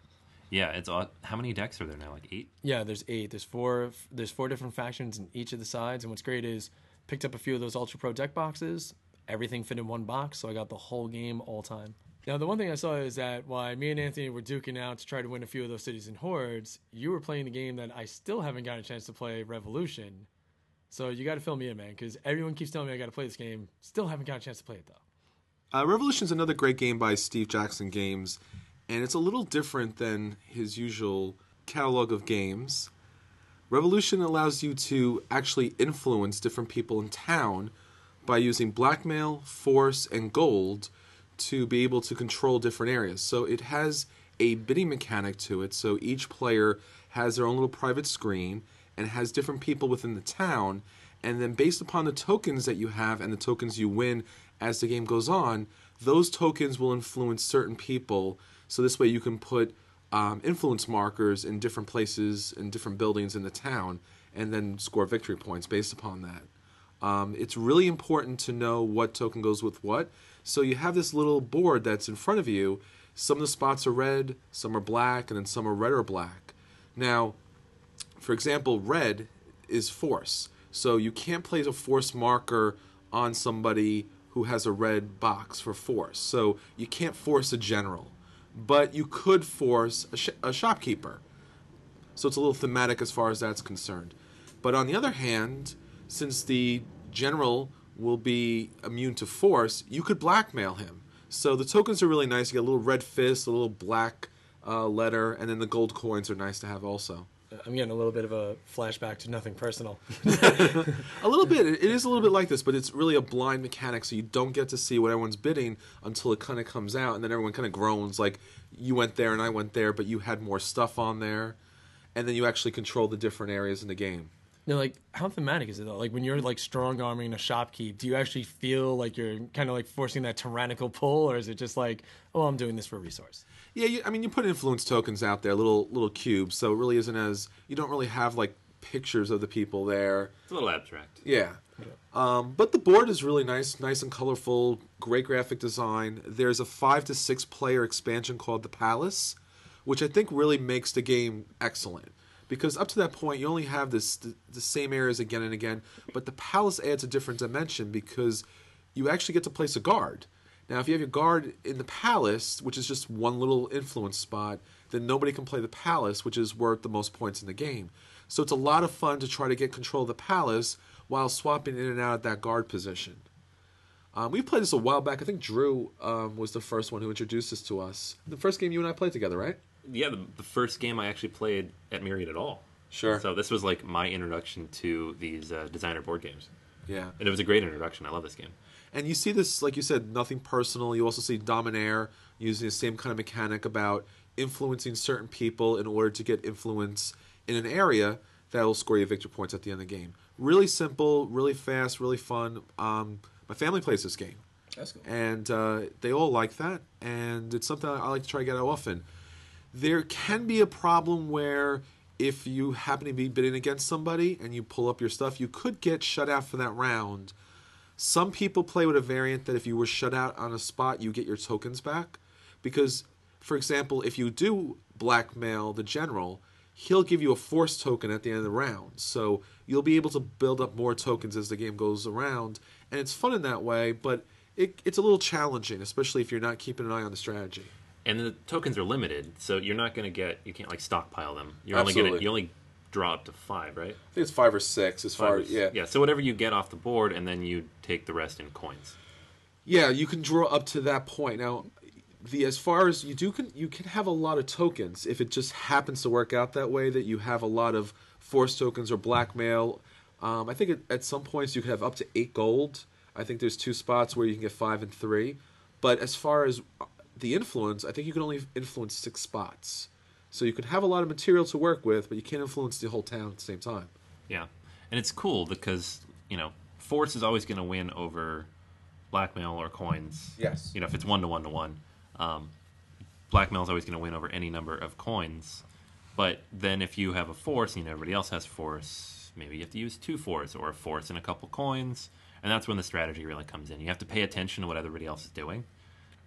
Yeah, it's odd. How many decks are there now? Like eight? Yeah, there's eight. There's four. There's four different factions in each of the sides, and what's great is picked up a few of those Ultra Pro deck boxes. Everything fit in one box, so I got the whole game all time. Now, the one thing I saw is that while me and Anthony were duking out to try to win a few of those cities and hordes, you were playing the game that I still haven't got a chance to play, Revolution. So you got to fill me in, man, because everyone keeps telling me I got to play this game. Still haven't got a chance to play it though. Uh, Revolution's another great game by Steve Jackson Games, and it's a little different than his usual catalog of games. Revolution allows you to actually influence different people in town by using blackmail, force, and gold to be able to control different areas. So it has a bidding mechanic to it. So each player has their own little private screen and has different people within the town. And then, based upon the tokens that you have and the tokens you win as the game goes on, those tokens will influence certain people. So this way, you can put um, influence markers in different places in different buildings in the town, and then score victory points based upon that. Um, it's really important to know what token goes with what. So you have this little board that's in front of you. Some of the spots are red, some are black, and then some are red or black. Now, for example, red is force. So you can't place a force marker on somebody who has a red box for force. So you can't force a general, but you could force a, sh- a shopkeeper. So it's a little thematic as far as that's concerned. But on the other hand, since the general will be immune to force, you could blackmail him. So the tokens are really nice. You get a little red fist, a little black uh, letter, and then the gold coins are nice to have also. I'm getting a little bit of a flashback to nothing personal. *laughs* A little bit. It is a little bit like this, but it's really a blind mechanic, so you don't get to see what everyone's bidding until it kind of comes out, and then everyone kind of groans like, you went there and I went there, but you had more stuff on there, and then you actually control the different areas in the game. No, like how thematic is it though? Like when you're like strong arming a shopkeep, do you actually feel like you're kind of like forcing that tyrannical pull, or is it just like, oh, I'm doing this for a resource? Yeah, you, I mean, you put influence tokens out there, little little cubes, so it really isn't as you don't really have like pictures of the people there. It's a little abstract. Yeah. Um, but the board is really nice, nice and colorful, great graphic design. There's a five to six player expansion called the Palace, which I think really makes the game excellent. Because up to that point, you only have this the, the same areas again and again, but the Palace adds a different dimension because you actually get to place a guard. Now, if you have your guard in the Palace, which is just one little influence spot, then nobody can play the Palace, which is worth the most points in the game. So it's a lot of fun to try to get control of the Palace while swapping in and out of that guard position. Um, we played this a while back. I think Drew um, was the first one who introduced this to us. The first game you and I played together, right? Yeah, the, the first game I actually played at Myriad at all. Sure. So this was like my introduction to these uh, designer board games, Yeah. and it was a great introduction. I love this game. And you see this, like you said, nothing personal. You also see Dominare using the same kind of mechanic about influencing certain people in order to get influence in an area that will score you victory points at the end of the game. Really simple, really fast, really fun. Um, my family plays this game. That's cool. and uh, they all like that, and it's something I like to try to get out often. There can be a problem where if you happen to be bidding against somebody and you pull up your stuff, you could get shut out for that round. Some people play with a variant that if you were shut out on a spot, you get your tokens back. Because, for example, if you do blackmail the general, he'll give you a force token at the end of the round. So you'll be able to build up more tokens as the game goes around. And it's fun in that way, but it, it's a little challenging, especially if you're not keeping an eye on the strategy. And the tokens are limited, so you're not going to get. You can't like stockpile them. You're only going to. You only draw up to five, right? I think it's five or six as Five far as yeah. Yeah. So whatever you get off the board, and then you take the rest in coins. Yeah, you can draw up to that point. Now, the as far as you do can you can have a lot of tokens if it just happens to work out that way that you have a lot of force tokens or blackmail. Um, I think at, at some points you can have up to eight gold. I think there's two spots where you can get five and three. But as far as the influence, I think you can only influence six spots. So you can have a lot of material to work with, but you can't influence the whole town at the same time. Yeah, and it's cool because you know force is always going to win over blackmail or coins. Yes. You know if it's one to one to one, um, blackmail is always going to win over any number of coins. But then if you have a force, and you know everybody else has force, maybe you have to use two force or a force and a couple coins, and that's when the strategy really comes in. You have to pay attention to what everybody else is doing.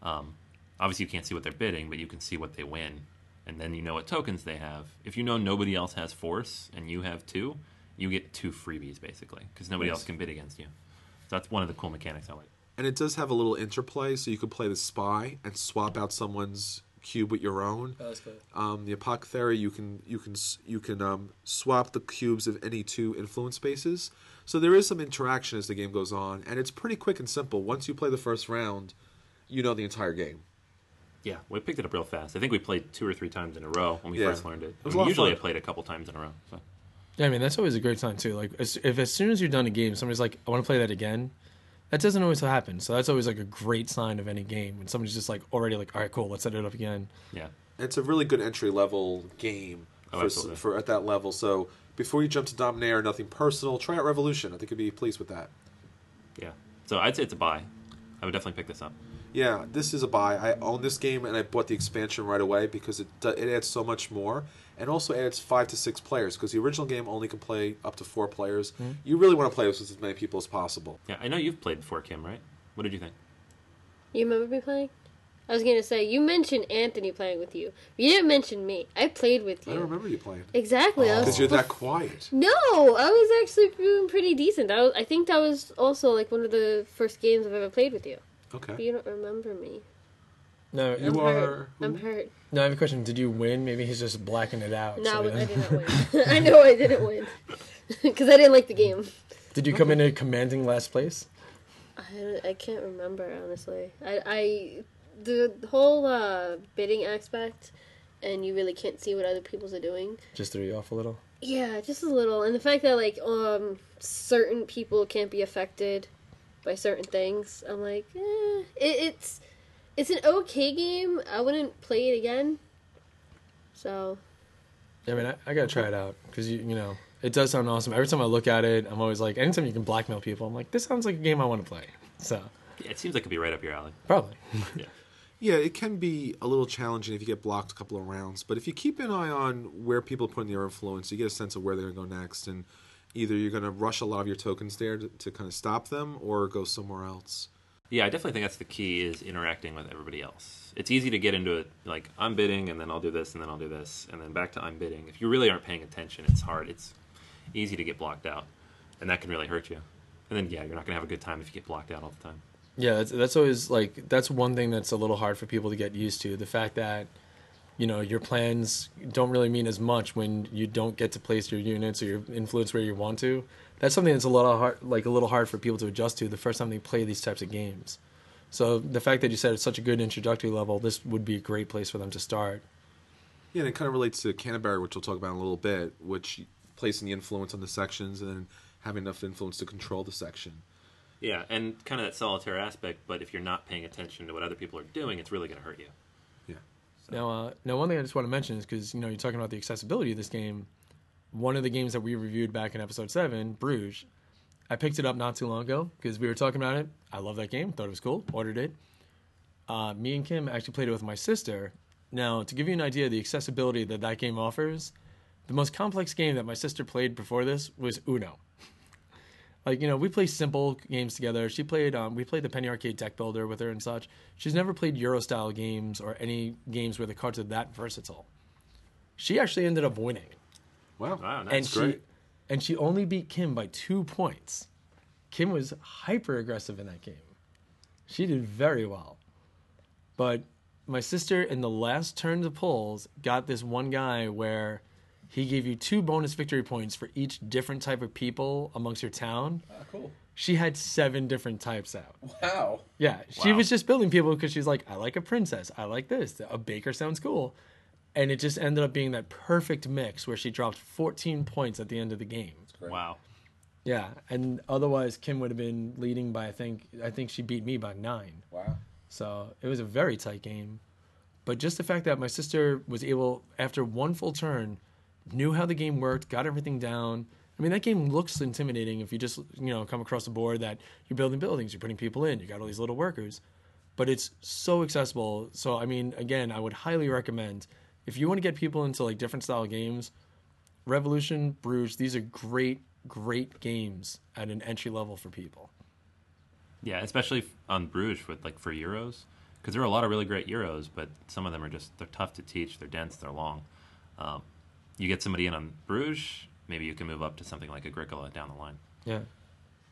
Um, obviously, you can't see what they're bidding, but you can see what they win, and then you know what tokens they have. If you know nobody else has force and you have two, you get two freebies basically because nobody Yes. else can bid against you. So that's one of the cool mechanics I like. And it does have a little interplay, so you could play the spy and swap out someone's cube with your own. That's good. Um, the apothecary, you can you can you can um, swap the cubes of any two influence spaces. So there is some interaction as the game goes on, and it's pretty quick and simple. Once you play the first round, you know the entire game. Yeah, we picked it up real fast. I think we played two or three times in a row when we Yeah. first learned it. It was a lot usually. I played a couple times in a row. So. Yeah, I mean that's always a great sign too. Like as, if as soon as you're done a game, somebody's like, "I want to play that again," that doesn't always happen. So that's always like a great sign of any game when somebody's just like already like, "All right, cool, let's set it up again." Yeah. It's a really good entry level game Oh, for, for at that level. So before you jump to Dominare, nothing personal. Try out Revolution. I think you'd be pleased with that. Yeah. So I'd say it's a buy. I would definitely pick this up. Yeah, this is a buy. I own this game and I bought the expansion right away because it do- it adds so much more, and also adds five to six players because the original game only can play up to four players. Hmm. You really want to play this with as many people as possible. Yeah, I know you've played before, Kim, right? What did you think? You remember me playing? I was gonna say you mentioned Anthony playing with you. You didn't mention me. I played with you. I don't remember you playing Exactly. I oh. was because you're that quiet. No, I was actually doing pretty decent. That was, I think that was also like one of the first games I've ever played with you. But Okay, you don't remember me. No, I'm You hurt. are I'm hurt. no. I have a question. Did you win? Maybe he's just blacking it out. No, so- I didn't win. *laughs* I know I didn't win *laughs* because I didn't like the game. Did you come in a commanding last place? I, I can't remember honestly. I, I the whole uh, bidding aspect, and you really can't see what other people's are doing. Just threw you off a little. Yeah, just a little, and the fact that like um certain people can't be affected by certain things. I'm like, eh, it, it's it's an okay game. I wouldn't play it again. So Yeah, I mean, I, I gotta try it out because you you know it does sound awesome. Every time I look at it, I'm always like, anytime you can blackmail people, I'm like, this sounds like a game I want to play. So Yeah, it seems like it'd be right up your alley. probably. *laughs* Yeah. Yeah, it can be a little challenging if you get blocked a couple of rounds, but if you keep an eye on where people are putting their influence, you get a sense of where they're going to go next, and either you're going to rush a lot of your tokens there to, to kind of stop them, or go somewhere else. Yeah, I definitely think that's the key is interacting with everybody else. It's easy to get into it like I'm bidding and then I'll do this and then I'll do this and then back to I'm bidding. If you really aren't paying attention, it's hard. It's easy to get blocked out. And that can really hurt you. And then yeah, you're not going to have a good time if you get blocked out all the time. Yeah, that's, that's always like that's one thing that's a little hard for people to get used to. The fact that you know your plans don't really mean as much when you don't get to place your units or your influence where you want to. That's something that's a little hard, like a little hard for people to adjust to the first time they play these types of games. So the fact that you said it's such a good introductory level, this would be a great place for them to start. Yeah, and it kind of relates to Canterbury, which we'll talk about in a little bit, which placing the influence on the sections and then having enough influence to control the section. Yeah, and kind of that solitaire aspect, but if you're not paying attention to what other people are doing, it's really going to hurt you. Yeah. Now, uh, now one thing I just want to mention is because you know you're talking about the accessibility of this game. One of the games that we reviewed back in episode seven, Bruges, I picked it up not too long ago because we were talking about it. I love that game, thought it was cool, ordered it. Uh, me and Kim actually played it with my sister. Now, to give you an idea of the accessibility that that game offers, the most complex game that my sister played before this was Uno. Like you know, we play simple games together. She played, um, we played the Penny Arcade deck builder with her and such. She's never played Euro style games or any games where the cards are that versatile. She actually ended up winning, Wow. Wow, nice. and That's she great. and she only beat Kim by two points. Kim was hyper aggressive in that game. She did very well, but my sister in the last turn of polls got this one guy where he gave you two bonus victory points for each different type of people amongst your town. Ah, cool. She had seven different types out. Wow. Yeah, she Wow. was just building people because she's like, I like a princess, I like this, a baker sounds cool, and it just ended up being that perfect mix where she dropped 14 points at the end of the game. Wow. Yeah, and otherwise Kim would have been leading by I think I think she beat me by nine. Wow. So it was a very tight game. But just the fact that my sister was able, after one full turn, knew how the game worked, got everything down. I mean, that game looks intimidating if you just, you know, come across the board that you're building buildings, you're putting people in, you got all these little workers. But it's so accessible. So, I mean, again, I would highly recommend if you want to get people into like different style games, Revolution, Bruges, these are great, great games at an entry level for people. Yeah, especially on Bruges with like for Euros, because there are a lot of really great Euros, but some of them are just they're tough to teach. They're dense. They're long. Um, you get somebody in on Bruges, maybe you can move up to something like Agricola down the line. Yeah.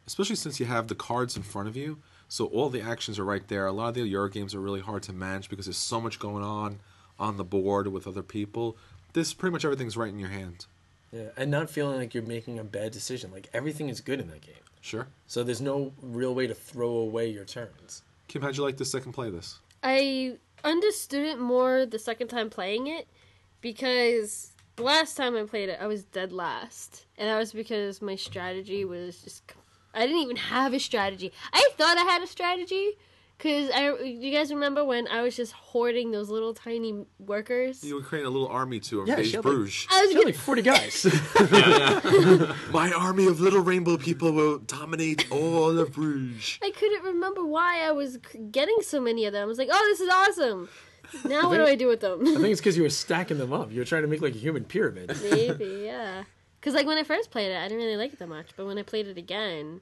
Especially since you have the cards in front of you, so all the actions are right there. A lot of the Euro games are really hard to manage because there's so much going on on the board with other people. This pretty much everything's right in your hand. Yeah. And not feeling like you're making a bad decision. Like everything is good in that game. Sure. So there's no real way to throw away your turns. Kim, how'd you like the second play of this? I understood it more the second time playing it because the last time I played it, I was dead last, and that was because my strategy was just. I didn't even have a strategy. I thought I had a strategy because I. You guys remember when I was just hoarding those little tiny workers? You were creating a little army to Yeah, invade she had, like- Bruges. I was She gonna, like 40 guys. *laughs* *laughs* My army of little rainbow people will dominate all of Bruges. I couldn't remember why I was getting so many of them. I was like, "Oh, this is awesome." *laughs* Now what do I do with them? I think it's because you were *laughs* stacking them up. You were trying to make like a human pyramid. Maybe, yeah. Because like when I first played it, I didn't really like it that much. But when I played it again,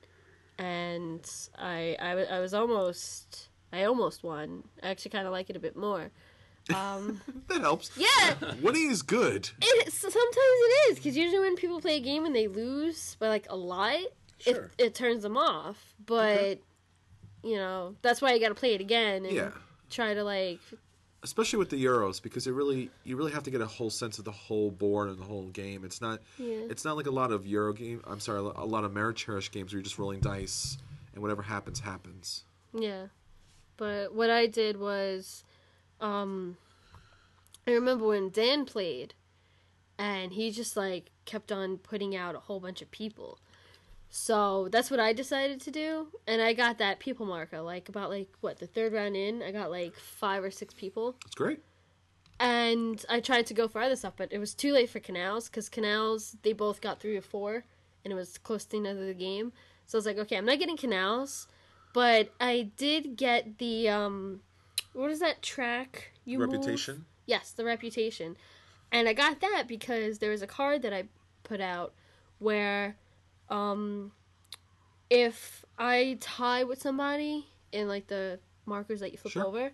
and I I, I was almost I almost won. I actually kind of like it a bit more. Um, *laughs* That helps. yeah, Winning is good. it, sometimes it is because usually when people play a game and they lose by like a lot, Sure. it it turns them off. But you know that's why you got to play it again and Yeah. try to like Especially with the Euros, because it really you really have to get a whole sense of the whole board and the whole game. It's not Yeah. it's not like a lot of Euro game. I'm sorry, a lot of Ameritrash games where you're just rolling dice and whatever happens happens. Yeah. But what I did was um I remember when Dan played and he just like kept on putting out a whole bunch of people. So that's what I decided to do and I got that people marker like about like what the third round in I got like 5 or 6 people It's great. and I tried to go for other stuff but it was too late for Canals cuz Canals they both got 3 or 4 and it was close to the end of the game. So I was like okay, I'm not getting Canals but I did get the um what is that track you move? Reputation. Yes, the reputation. And I got that because there was a card that I put out where um if I tie with somebody in like the markers that you flip Sure. over,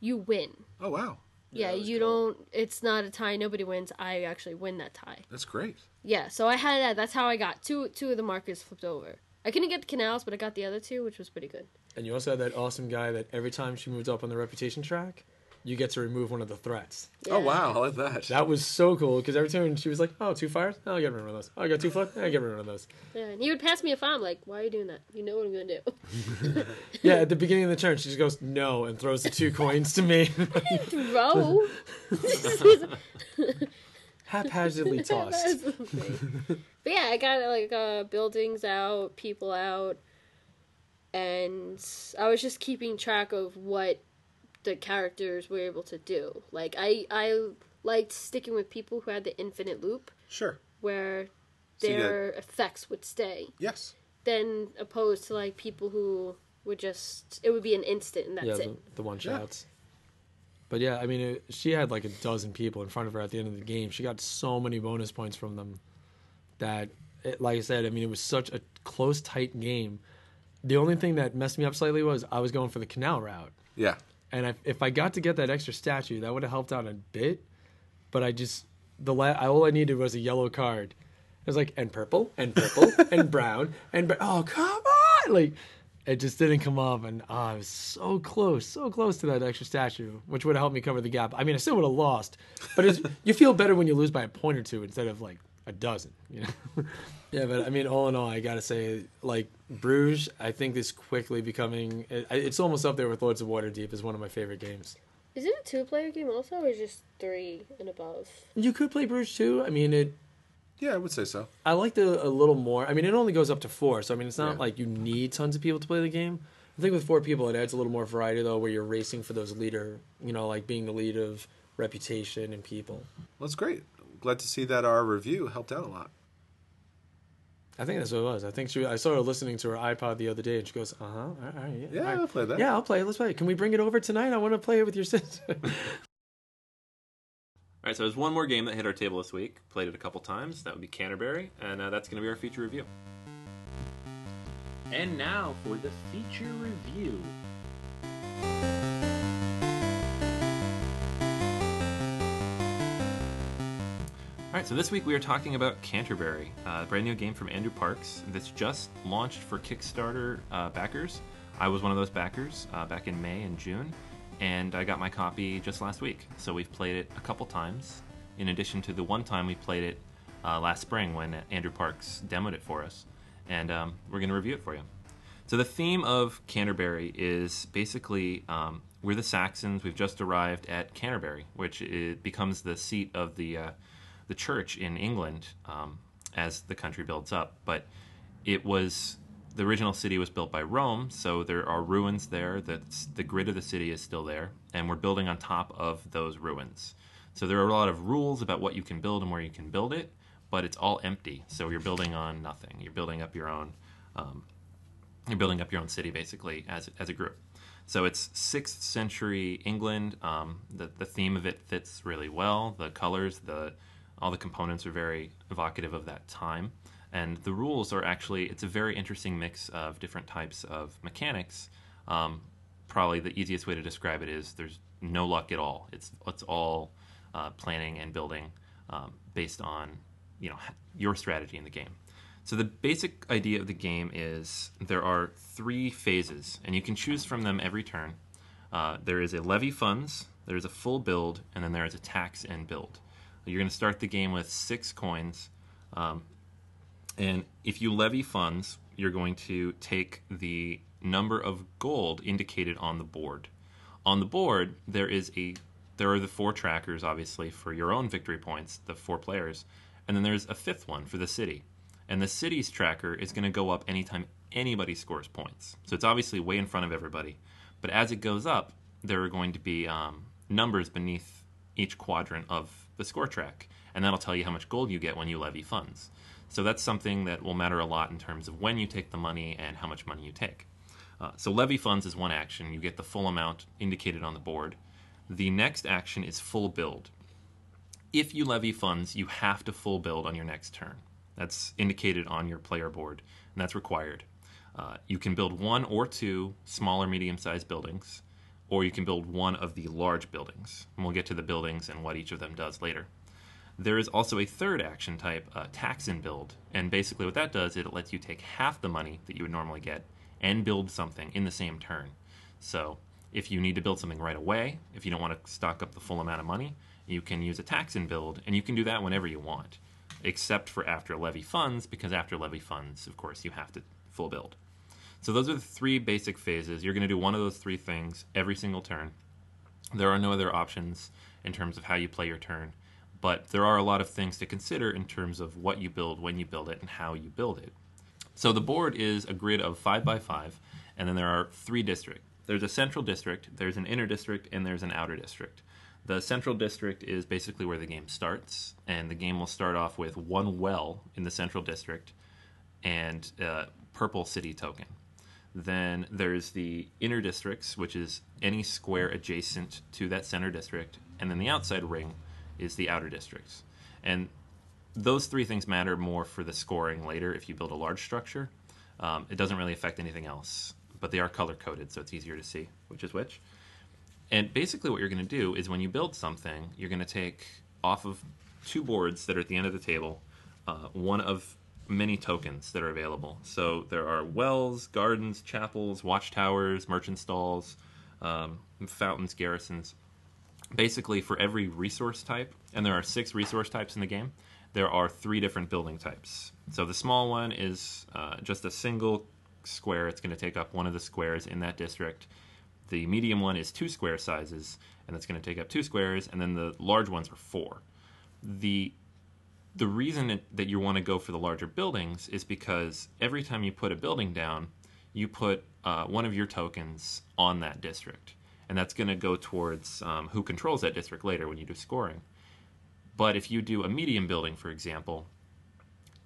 you win. Oh wow, Yeah, you don't it's not a tie, nobody wins. I actually win that tie. that's great. Yeah, so I had that. That's how I got two two of the markers flipped over. I couldn't get the canals, but I got the other two, which was pretty good. And you also had that awesome guy that every time she moved up on the reputation track, you get to remove one of the threats. Yeah. Oh wow, I like that. That was so cool because every time she was like, "Oh, two fires, oh, I get rid of those. Oh, I got two foot, I get rid of those." Yeah, and he would pass me a phone. I'm like, why are you doing that? You know what I'm gonna do. *laughs* Yeah, at the beginning of the turn, she just goes no and throws the two coins to me, *laughs* Throw. *laughs* haphazardly tossed. but yeah, I got like uh, buildings out, people out, and I was just keeping track of what the characters were able to do. Like I, I liked sticking with people who had the infinite loop, Sure. where So you their effects would stay, Yes. then opposed to like people who would just it would be an instant and that's yeah, it. the, the one Yeah. shots. But yeah, I mean, it, she had like a dozen people in front of her at the end of the game. She got so many bonus points from them that, it, like I said, I mean, it was such a close, tight game. The only thing that messed me up slightly was I was going for the canal route. Yeah. And I, if I got to get that extra statue, that would have helped out a bit. But I just the la- all I needed was a yellow card. It was like and purple and purple *laughs* and brown and br- oh come on! Like it just didn't come up, and oh, I was so close, so close to that extra statue, which would have helped me cover the gap. I mean, I still would have lost, but it's, you feel better when you lose by a point or two instead of like a dozen. You know? *laughs* yeah, but I mean, all in all, I gotta say, like Bruges, I think is quickly becoming. It, it's almost up there with Lords of Waterdeep as one of my favorite games. Is it a two player game also or is just three and above? You could play Bruges too. I mean, it. Yeah, I would say so. I liked it a little more. I mean, it only goes up to four, so I mean, it's not Yeah. like you need tons of people to play the game. I think with four people, it adds a little more variety though, where you're racing for those leader. You know, like being the lead of reputation and people. That's great. Glad to see that our review helped out a lot. I think that's what it was. I think she. I saw her listening to her iPod the other day, and she goes, "Uh huh, all right, yeah, Yeah, all right. I'll play that. Yeah, I'll play. it. Let's play. it. Can we bring it over tonight? I want to play it with your sister." *laughs* All right, so there's one more game that hit our table this week. Played it a couple times. That would be Canterbury, and uh, that's going to be our feature review. And now for the feature review. All right, so this week we are talking about Canterbury, uh, a brand new game from Andrew Parks that's just launched for Kickstarter uh, backers. I was one of those backers uh, back in May and June, and I got my copy just last week. So we've played it a couple times, in addition to the one time we played it uh, last spring when Andrew Parks demoed it for us, and um, we're going to review it for you. So the theme of Canterbury is basically um, we're the Saxons. We've just arrived at Canterbury, which it becomes the seat of the uh, the church in England um, as the country builds up. But it was the original city was built by Rome, so there are ruins there. That's the grid of the city is still there, and we're building on top of those ruins. So there are a lot of rules about what you can build and where you can build it, but it's all empty. So you're building on nothing. You're building up your own. Um, you're building up your own city basically as as a group. So it's sixth century England. Um, the the theme of it fits really well. The colors, the all the components are very evocative of that time, and the rules are actually it's a very interesting mix of different types of mechanics. Um, probably the easiest way to describe it is there's no luck at all. It's it's all uh, planning and building um, based on you know your strategy in the game. So the basic idea of the game is there are three phases, and you can choose from them every turn. Uh, there is a levy funds, there is a full build, and then there is a tax and build. You're going to start the game with six coins, um, and if you levy funds, you're going to take the number of gold indicated on the board. On the board, there is a there are the four trackers, obviously, for your own victory points, the four players, and then there's a fifth one for the city. And the city's tracker is going to go up anytime anybody scores points. So it's obviously way in front of everybody. But as it goes up, there are going to be um, numbers beneath each quadrant of the score track, and that'll tell you how much gold you get when you levy funds. So that's something that will matter a lot in terms of when you take the money and how much money you take. Uh, so levy funds is one action. You get the full amount indicated on the board. The next action is full build. If you levy funds, you have to full build on your next turn. That's indicated on your player board, and that's required. Uh, you can build one or two small or medium sized buildings, or you can build one of the large buildings. And we'll get to the buildings and what each of them does later. There is also a third action type, uh, tax and build. And basically, what that does, is it lets you take half the money that you would normally get and build something in the same turn. So if you need to build something right away, if you don't want to stock up the full amount of money, you can use a tax and build, and you can do that whenever you want, except for after levy funds, because after levy funds, of course, you have to full build. So those are the three basic phases. You're going to do one of those three things every single turn. There are no other options in terms of how you play your turn, but there are a lot of things to consider in terms of what you build, when you build it, and how you build it. So the board is a grid of five by five, and then there are three districts there's a central district, there's an inner district, and there's an outer district. The central district is basically where the game starts, and the game will start off with one well in the central district and a purple city token. Then there's the inner districts, which is any square adjacent to that center district, and then the outside ring is the outer districts. And those three things matter more for the scoring later if you build a large structure. Um, it doesn't really affect anything else but they are color coded, so it's easier to see which is which. And basically, what you're going to do is when you build something, you're going to take off of two boards that are at the end of the table uh, one of many tokens that are available. So there are wells, gardens, chapels, watchtowers, merchant stalls, um, fountains, garrisons. Basically, for every resource type, and there are six resource types in the game, there are three different building types. So the small one is uh, just a single square, it's going to take up one of the squares in that district. The medium one is two square sizes, and it's going to take up two squares, and then the large ones are four. The the reason that you want to go for the larger buildings is because every time you put a building down, you put uh, one of your tokens on that district, and that's going to go towards um, who controls that district later when you do scoring. But if you do a medium building, for example,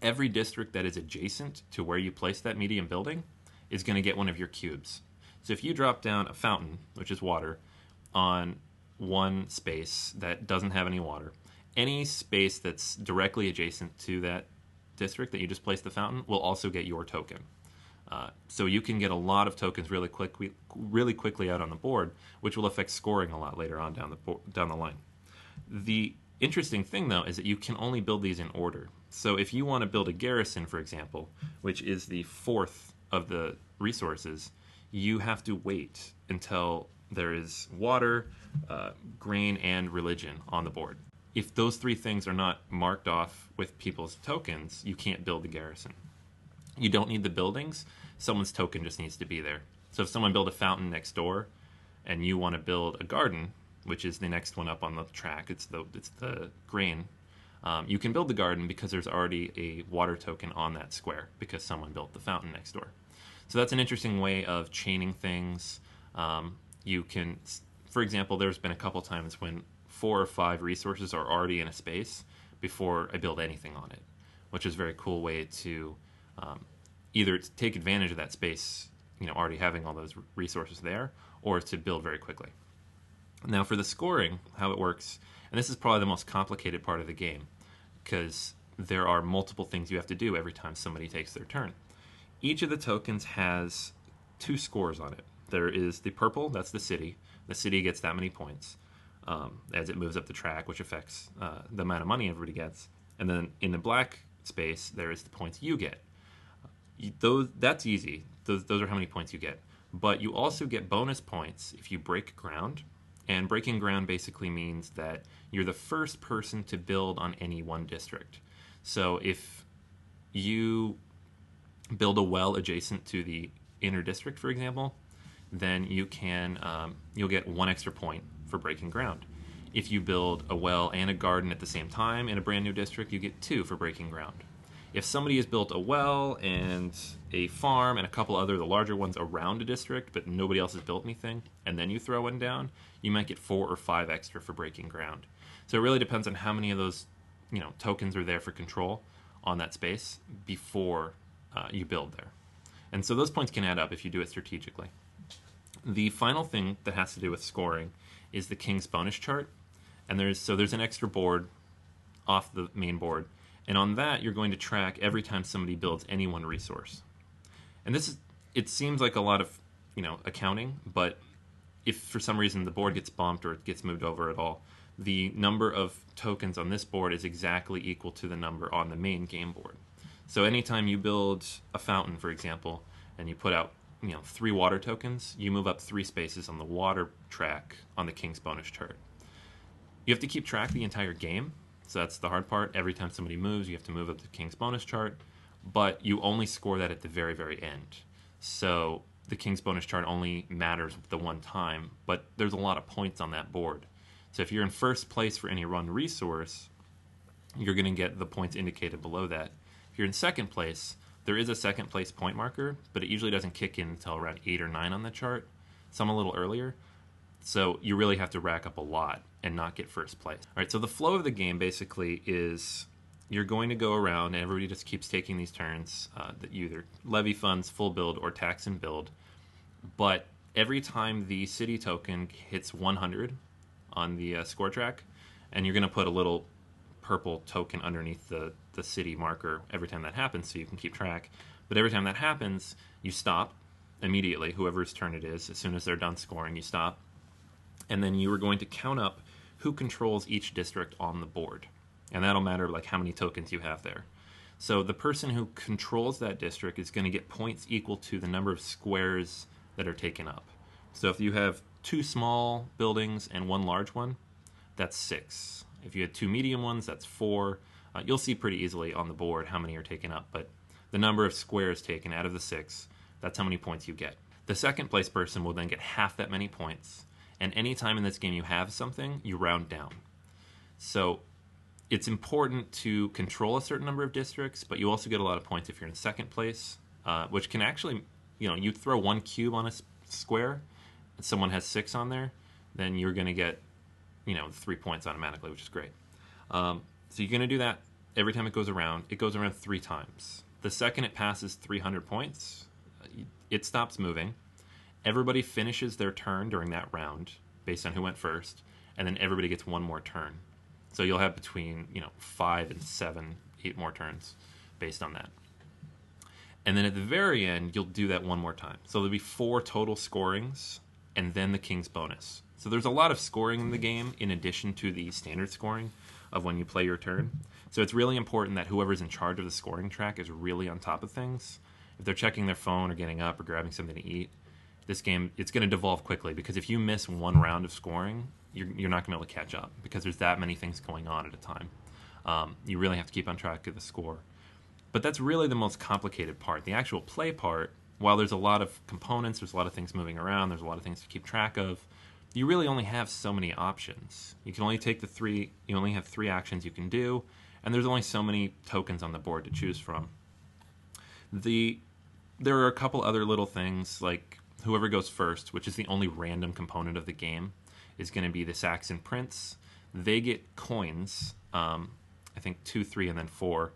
every district that is adjacent to where you place that medium building is going to get one of your cubes. So if you drop down a fountain, which is water, on one space that doesn't have any water, any space that's directly adjacent to that district that you just placed the fountain will also get your token. Uh, so you can get a lot of tokens really quickly, really quickly out on the board, which will affect scoring a lot later on down the down the line. The interesting thing though is that you can only build these in order. So if you want to build a garrison, for example, which is the fourth of the resources, you have to wait until there is water, uh, grain, and religion on the board. If those three things are not marked off with people's tokens, you can't build the garrison. You don't need the buildings someone's token just needs to be there. So if someone built a fountain next door, and you want to build a garden, which is the next one up on the track, it's the it's the grain. Um, you can build the garden because there's already a water token on that square because someone built the fountain next door. So that's an interesting way of chaining things. Um, you can, for example, there's been a couple times when four or five resources are already in a space before I build anything on it, which is a very cool way to um, either take advantage of that space, you know, already having all those resources there, or to build very quickly. Now, for the scoring, how it works, and this is probably the most complicated part of the game, because there are multiple things you have to do every time somebody takes their turn. Each of the tokens has two scores on it. There is the purple, that's the city. The city gets that many points um, as it moves up the track, which affects uh, the amount of money everybody gets. And then in the black space, there is the points you get. You, those that's easy. Those those are how many points you get. But you also get bonus points if you break ground. And breaking ground basically means that you're the first person to build on any one district. So if you build a well adjacent to the inner district, for example, then you can um, you'll get one extra point for breaking ground. If you build a well and a garden at the same time in a brand new district, you get two for breaking ground. If somebody has built a well and a farm and a couple other the larger ones around a district, but nobody else has built anything, and then you throw one down, you might get four or five extra for breaking ground. So it really depends on how many of those, you know, tokens are there for control on that space before uh, you build there. And so those points can add up if you do it strategically. The final thing that has to do with scoring is the king's bonus chart. And there's so there's an extra board off the main board. And on that you're going to track every time somebody builds any one resource. And this is it seems like a lot of, you know, accounting, but if for some reason the board gets bumped or it gets moved over at all, the number of tokens on this board is exactly equal to the number on the main game board. So anytime you build a fountain, for example, and you put out you know three water tokens, you move up three spaces on the water track on the king's bonus chart. You have to keep track the entire game, so that's the hard part. Every time somebody moves, you have to move up the king's bonus chart, but you only score that at the very very end. So the king's bonus chart only matters the one time, but there's a lot of points on that board. So if you're in first place for any run resource, you're going to get the points indicated below that. If you're in second place, there is a second place point marker, but it usually doesn't kick in until around eight or nine on the chart, some a little earlier. So you really have to rack up a lot and not get first place. All right, so the flow of the game basically is you're going to go around and everybody just keeps taking these turns uh, that you either levy funds, full build, or tax and build. But every time the city token hits 100 on the uh, score track, and you're going to put a little purple token underneath the, the city marker every time that happens so you can keep track. But every time that happens, you stop immediately, whoever's turn it is. As soon as they're done scoring, you stop. And then you are going to count up who controls each district on the board. And that'll matter like how many tokens you have there. So the person who controls that district is going to get points equal to the number of squares that are taken up. So if you have two small buildings and one large one, that's six. If you had two medium ones, that's four. Uh, you'll see pretty easily on the board how many are taken up, but the number of squares taken out of the six, that's how many points you get. The second place person will then get half that many points, and anytime in this game you have something, you round down. So it's important to control a certain number of districts, but you also get a lot of points if you're in second place, uh, which can actually, you know, you throw one cube on a square, and someone has six on there, then you're going to get you know, three points automatically, which is great. Um, so you're going to do that every time it goes around. It goes around three times. The second it passes 300 points, it stops moving. Everybody finishes their turn during that round based on who went first, and then everybody gets one more turn. So you'll have between you know five and seven, eight more turns based on that. And then at the very end, you'll do that one more time. So there'll be four total scorings, and then the king's bonus. So there's a lot of scoring in the game in addition to the standard scoring of when you play your turn. So it's really important that whoever's in charge of the scoring track is really on top of things. If they're checking their phone or getting up or grabbing something to eat, this game it's going to devolve quickly because if you miss one round of scoring, you're, you're not going to be able to catch up because there's that many things going on at a time. Um, you really have to keep on track of the score. But that's really the most complicated part. The actual play part while there's a lot of components, there's a lot of things moving around, there's a lot of things to keep track of. You really only have so many options. You can only take the three. You only have three actions you can do, and there's only so many tokens on the board to choose from. The there are a couple other little things like whoever goes first, which is the only random component of the game, is going to be the Saxon Prince. They get coins, um, I think two, three, and then four,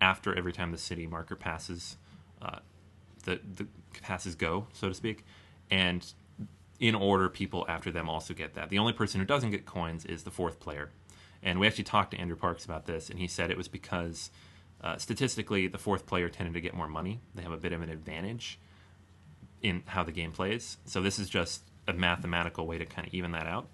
after every time the city marker passes, uh, the the passes go, so to speak, and in order, people after them also get that. The only person who doesn't get coins is the fourth player, and we actually talked to Andrew Parks about this, and he said it was because uh, statistically, the fourth player tended to get more money. They have a bit of an advantage in how the game plays. So this is just a mathematical way to kind of even that out.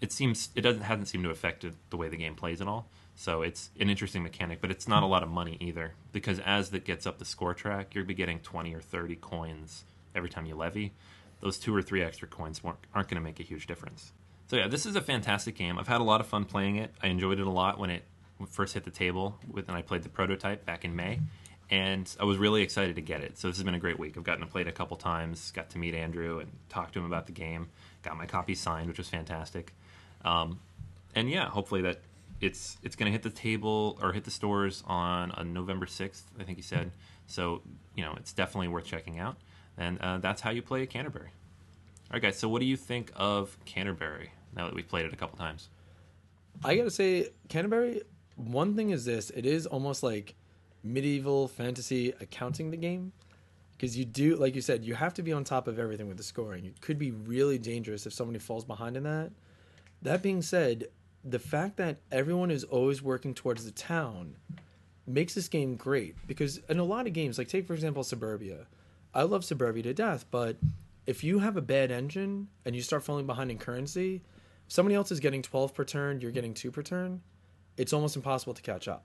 It seems it doesn't hasn't seemed to affect the way the game plays at all. So it's an interesting mechanic, but it's not a lot of money either because as it gets up the score track, you'll be getting 20 or 30 coins every time you levy. Those two or three extra coins aren't, aren't going to make a huge difference. So yeah, this is a fantastic game. I've had a lot of fun playing it. I enjoyed it a lot when it first hit the table with, and I played the prototype back in May, and I was really excited to get it. So this has been a great week. I've gotten to play it a couple times, got to meet Andrew and talk to him about the game, got my copy signed, which was fantastic. Um, and yeah, hopefully that it's it's going to hit the table or hit the stores on, on November sixth, I think he said. So you know, it's definitely worth checking out. And uh, that's how you play Canterbury. All right, guys. So what do you think of Canterbury now that we've played it a couple times? I gotta say, Canterbury. One thing is this: it is almost like medieval fantasy accounting the game because you do, like you said, you have to be on top of everything with the scoring. It could be really dangerous if somebody falls behind in that. That being said, the fact that everyone is always working towards the town makes this game great because in a lot of games, like take for example Suburbia, I love Suburbia to death, but if you have a bad engine and you start falling behind in currency, somebody else is getting 12 per turn, you're getting 2 per turn, it's almost impossible to catch up.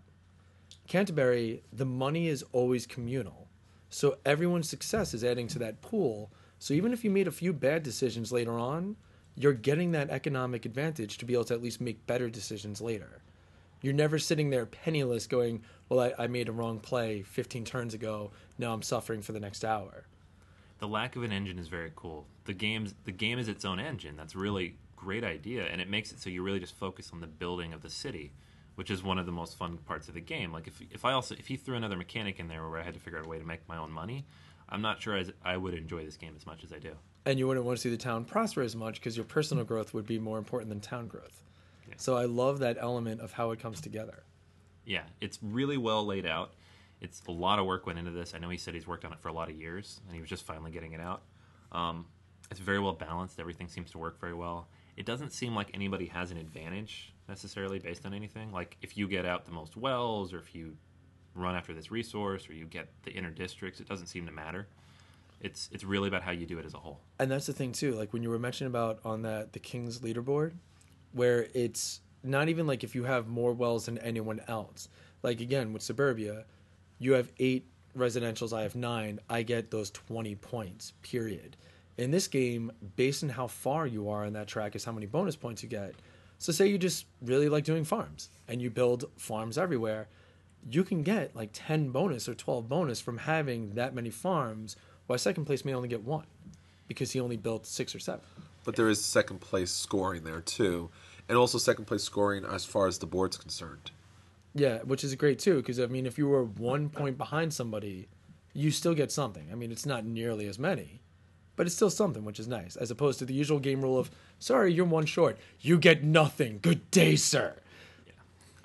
Canterbury, the money is always communal. So everyone's success is adding to that pool. So even if you made a few bad decisions later on, you're getting that economic advantage to be able to at least make better decisions later. You're never sitting there penniless going, Well, I, I made a wrong play 15 turns ago. Now I'm suffering for the next hour. The lack of an engine is very cool. The game's the game is its own engine. That's really great idea, and it makes it so you really just focus on the building of the city, which is one of the most fun parts of the game. Like if if I also if he threw another mechanic in there where I had to figure out a way to make my own money, I'm not sure as I would enjoy this game as much as I do. And you wouldn't want to see the town prosper as much because your personal growth would be more important than town growth. Yeah. So I love that element of how it comes together. Yeah, it's really well laid out. It's a lot of work went into this. I know he said he's worked on it for a lot of years, and he was just finally getting it out. Um, it's very well balanced. Everything seems to work very well. It doesn't seem like anybody has an advantage necessarily based on anything. Like if you get out the most wells, or if you run after this resource, or you get the inner districts, it doesn't seem to matter. It's it's really about how you do it as a whole. And that's the thing too. Like when you were mentioning about on that the King's leaderboard, where it's not even like if you have more wells than anyone else. Like again with Suburbia, you have eight residentials, I have nine. I get those twenty points. Period. In this game, based on how far you are on that track, is how many bonus points you get. So say you just really like doing farms and you build farms everywhere, you can get like ten bonus or twelve bonus from having that many farms. While second place may only get one because he only built six or seven. But there is second place scoring there too, and also second place scoring as far as the board's concerned. Yeah, which is great too, because I mean, if you were one point behind somebody, you still get something. I mean, it's not nearly as many, but it's still something, which is nice, as opposed to the usual game rule of, sorry, you're one short, you get nothing. Good day, sir. Yeah.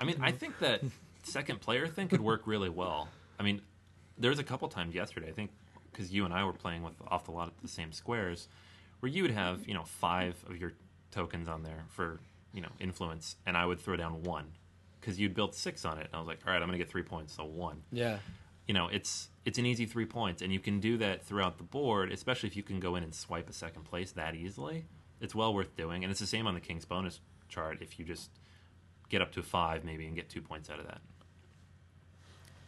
I mean, I think that second player thing could work really well. I mean, there was a couple times yesterday, I think, because you and I were playing with off the lot of the same squares, where you would have you know five of your tokens on there for you know influence, and I would throw down one because you'd built six on it. And I was like, all right, I'm gonna get three points, so one. Yeah. You know, it's it's an easy three points, and you can do that throughout the board, especially if you can go in and swipe a second place that easily. It's well worth doing, and it's the same on the king's bonus chart. If you just get up to five, maybe, and get two points out of that.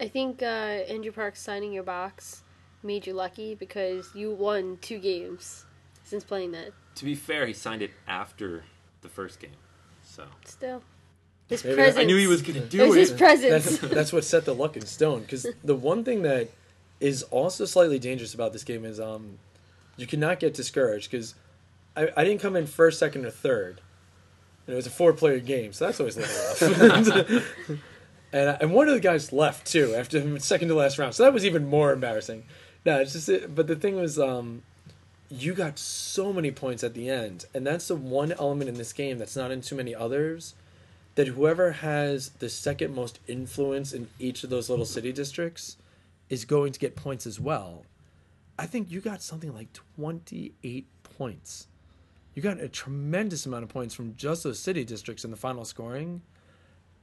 I think uh, Andrew Parks signing your box made you lucky because you won two games since playing that. To be fair, he signed it after the first game, so Still, his Maybe- presence. I knew he was going to It do was it. his presence. That's, that's what set the luck in stone. Because the one thing that is also slightly dangerous about this game is um, you cannot get discouraged because I, I didn't come in first, second, or third, and it was a four-player game, so that's always a little rough. *laughs* and and one of the guys left too after second to last round, so that was even more embarrassing. No, it's just it, but the thing was um, you got so many points at the end, and that's the one element in this game that's not in too many others. That whoever has the second most influence in each of those little city districts is going to get points as well. I think you got something like 28 points. You got a tremendous amount of points from just those city districts in the final scoring.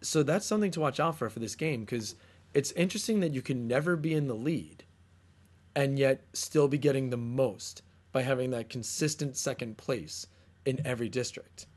So that's something to watch out for for this game because it's interesting that you can never be in the lead and yet still be getting the most by having that consistent second place in every district.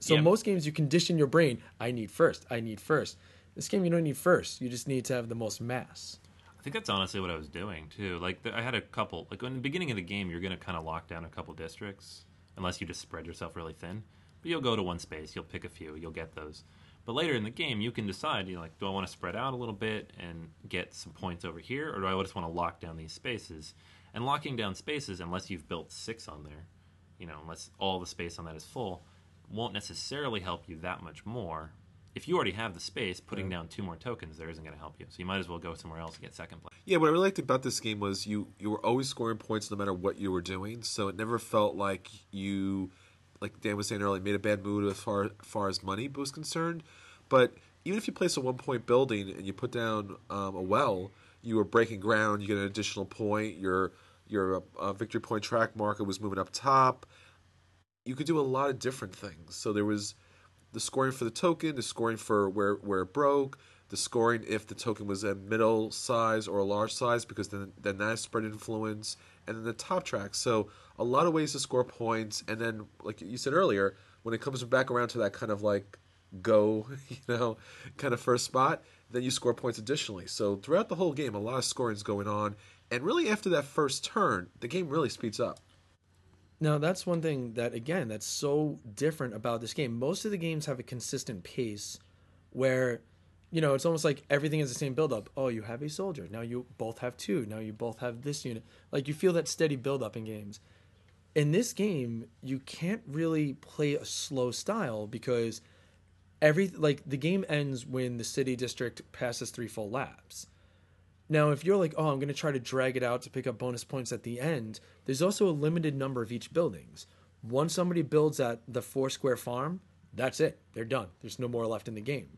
So Yeah. most games you condition your brain, I need first, I need first. This game you don't need first, you just need to have the most mass. I think that's honestly what I was doing too. Like the, I had a couple. Like in the beginning of the game, you're to kind of lock down a couple districts, unless you just spread yourself really thin. But you'll go to one space, you'll pick a few, you'll get those. But later in the game, you can decide. You know, like, do I want to spread out a little bit and get some points over here, or do I just want to lock down these spaces? And locking down spaces, unless you've built six on there, you know, unless all the space on that is full, won't necessarily help you that much more. If you already have the space, putting down two more tokens there isn't going to help you. So you might as well go somewhere else and get second place. Yeah, what I really liked about this game was you you were always scoring points no matter what you were doing. So it never felt like you, like Dan was saying earlier, made a bad move as far as far as money was concerned. But even if you place a one point building and you put down um, a well, you were breaking ground. You get an additional point. Your your uh, victory point track marker was moving up top. You could do a lot of different things. So there was the scoring for the token, the scoring for where where it broke, the scoring if the token was a middle size or a large size because then then that spread influence, and then the top track. So a lot of ways to score points, and then like you said earlier, when it comes back around to that kind of like go, *laughs* you know, kind of first spot, then you score points additionally. So throughout the whole game, a lot of scoring is going on, and really after that first turn, the game really speeds up. Now that's one thing that again that's so different about this game. Most of the games have a consistent pace where you know, it's almost like everything is the same build up. Oh, you have a soldier. Now you both have two. Now you both have this unit. Like you feel that steady build up in games. In this game, you can't really play a slow style because every like the game ends when the city district passes three full laps. Now, if you're like, oh, I'm going to try to drag it out to pick up bonus points at the end, there's also a limited number of each buildings. Once somebody builds at the four square farm, that's it. They're done. There's no more left in the game.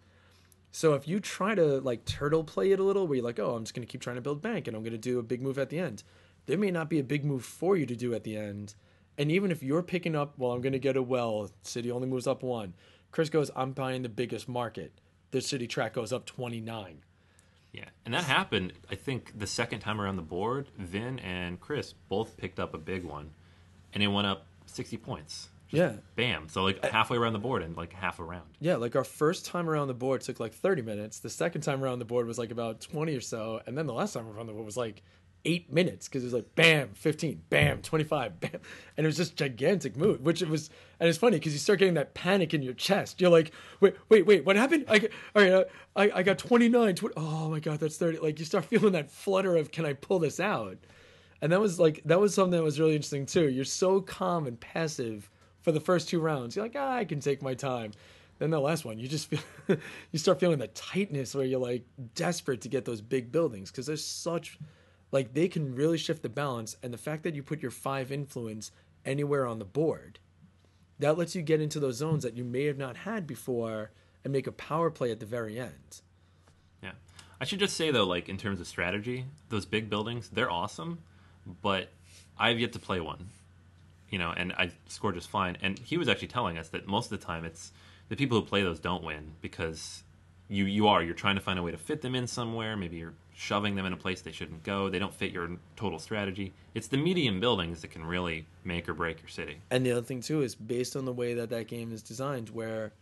So if you try to like turtle play it a little, where you're like, oh, I'm just going to keep trying to build bank and I'm going to do a big move at the end, there may not be a big move for you to do at the end. And even if you're picking up, well, I'm going to get a well, city only moves up one. Chris goes, I'm buying the biggest market. The city track goes up 29. Yeah, and that happened. I think the second time around the board, Vin and Chris both picked up a big one, and it went up sixty points. Yeah. Bam! So like halfway around the board and like half a round. Yeah, like our first time around the board took like 30 minutes. The second time around the board was like about 20 or so. And then the last time around the board was like eight minutes because it was like bam, 15, bam, 25, *laughs* bam. And it was just gigantic move, which it was. And it's funny because you start getting that panic in your chest. You're like, wait, wait, wait, what happened? I, all right, uh, I, I got 29, 20, oh my God, that's 30. Like you start feeling that flutter of, can I pull this out? And that was like, that was something that was really interesting too. You're so calm and passive for the first two rounds. You're like, ah, I can take my time. Then the last one, you just feel, *laughs* you start feeling the tightness where you're like desperate to get those big buildings because there's such, like they can really shift the balance. And the fact that you put your five influence anywhere on the board, that lets you get into those zones that you may have not had before and make a power play at the very end. Yeah, I should just say though, like in terms of strategy, those big buildings they're awesome, but I've yet to play one. You know, and I scored just fine. And he was actually telling us that most of the time it's the people who play those don't win because you you are you're trying to find a way to fit them in somewhere. Maybe you're shoving them in a place they shouldn't go. They don't fit your total strategy. It's the medium buildings that can really make or break your city. And the other thing too is based on the way that that game is designed, where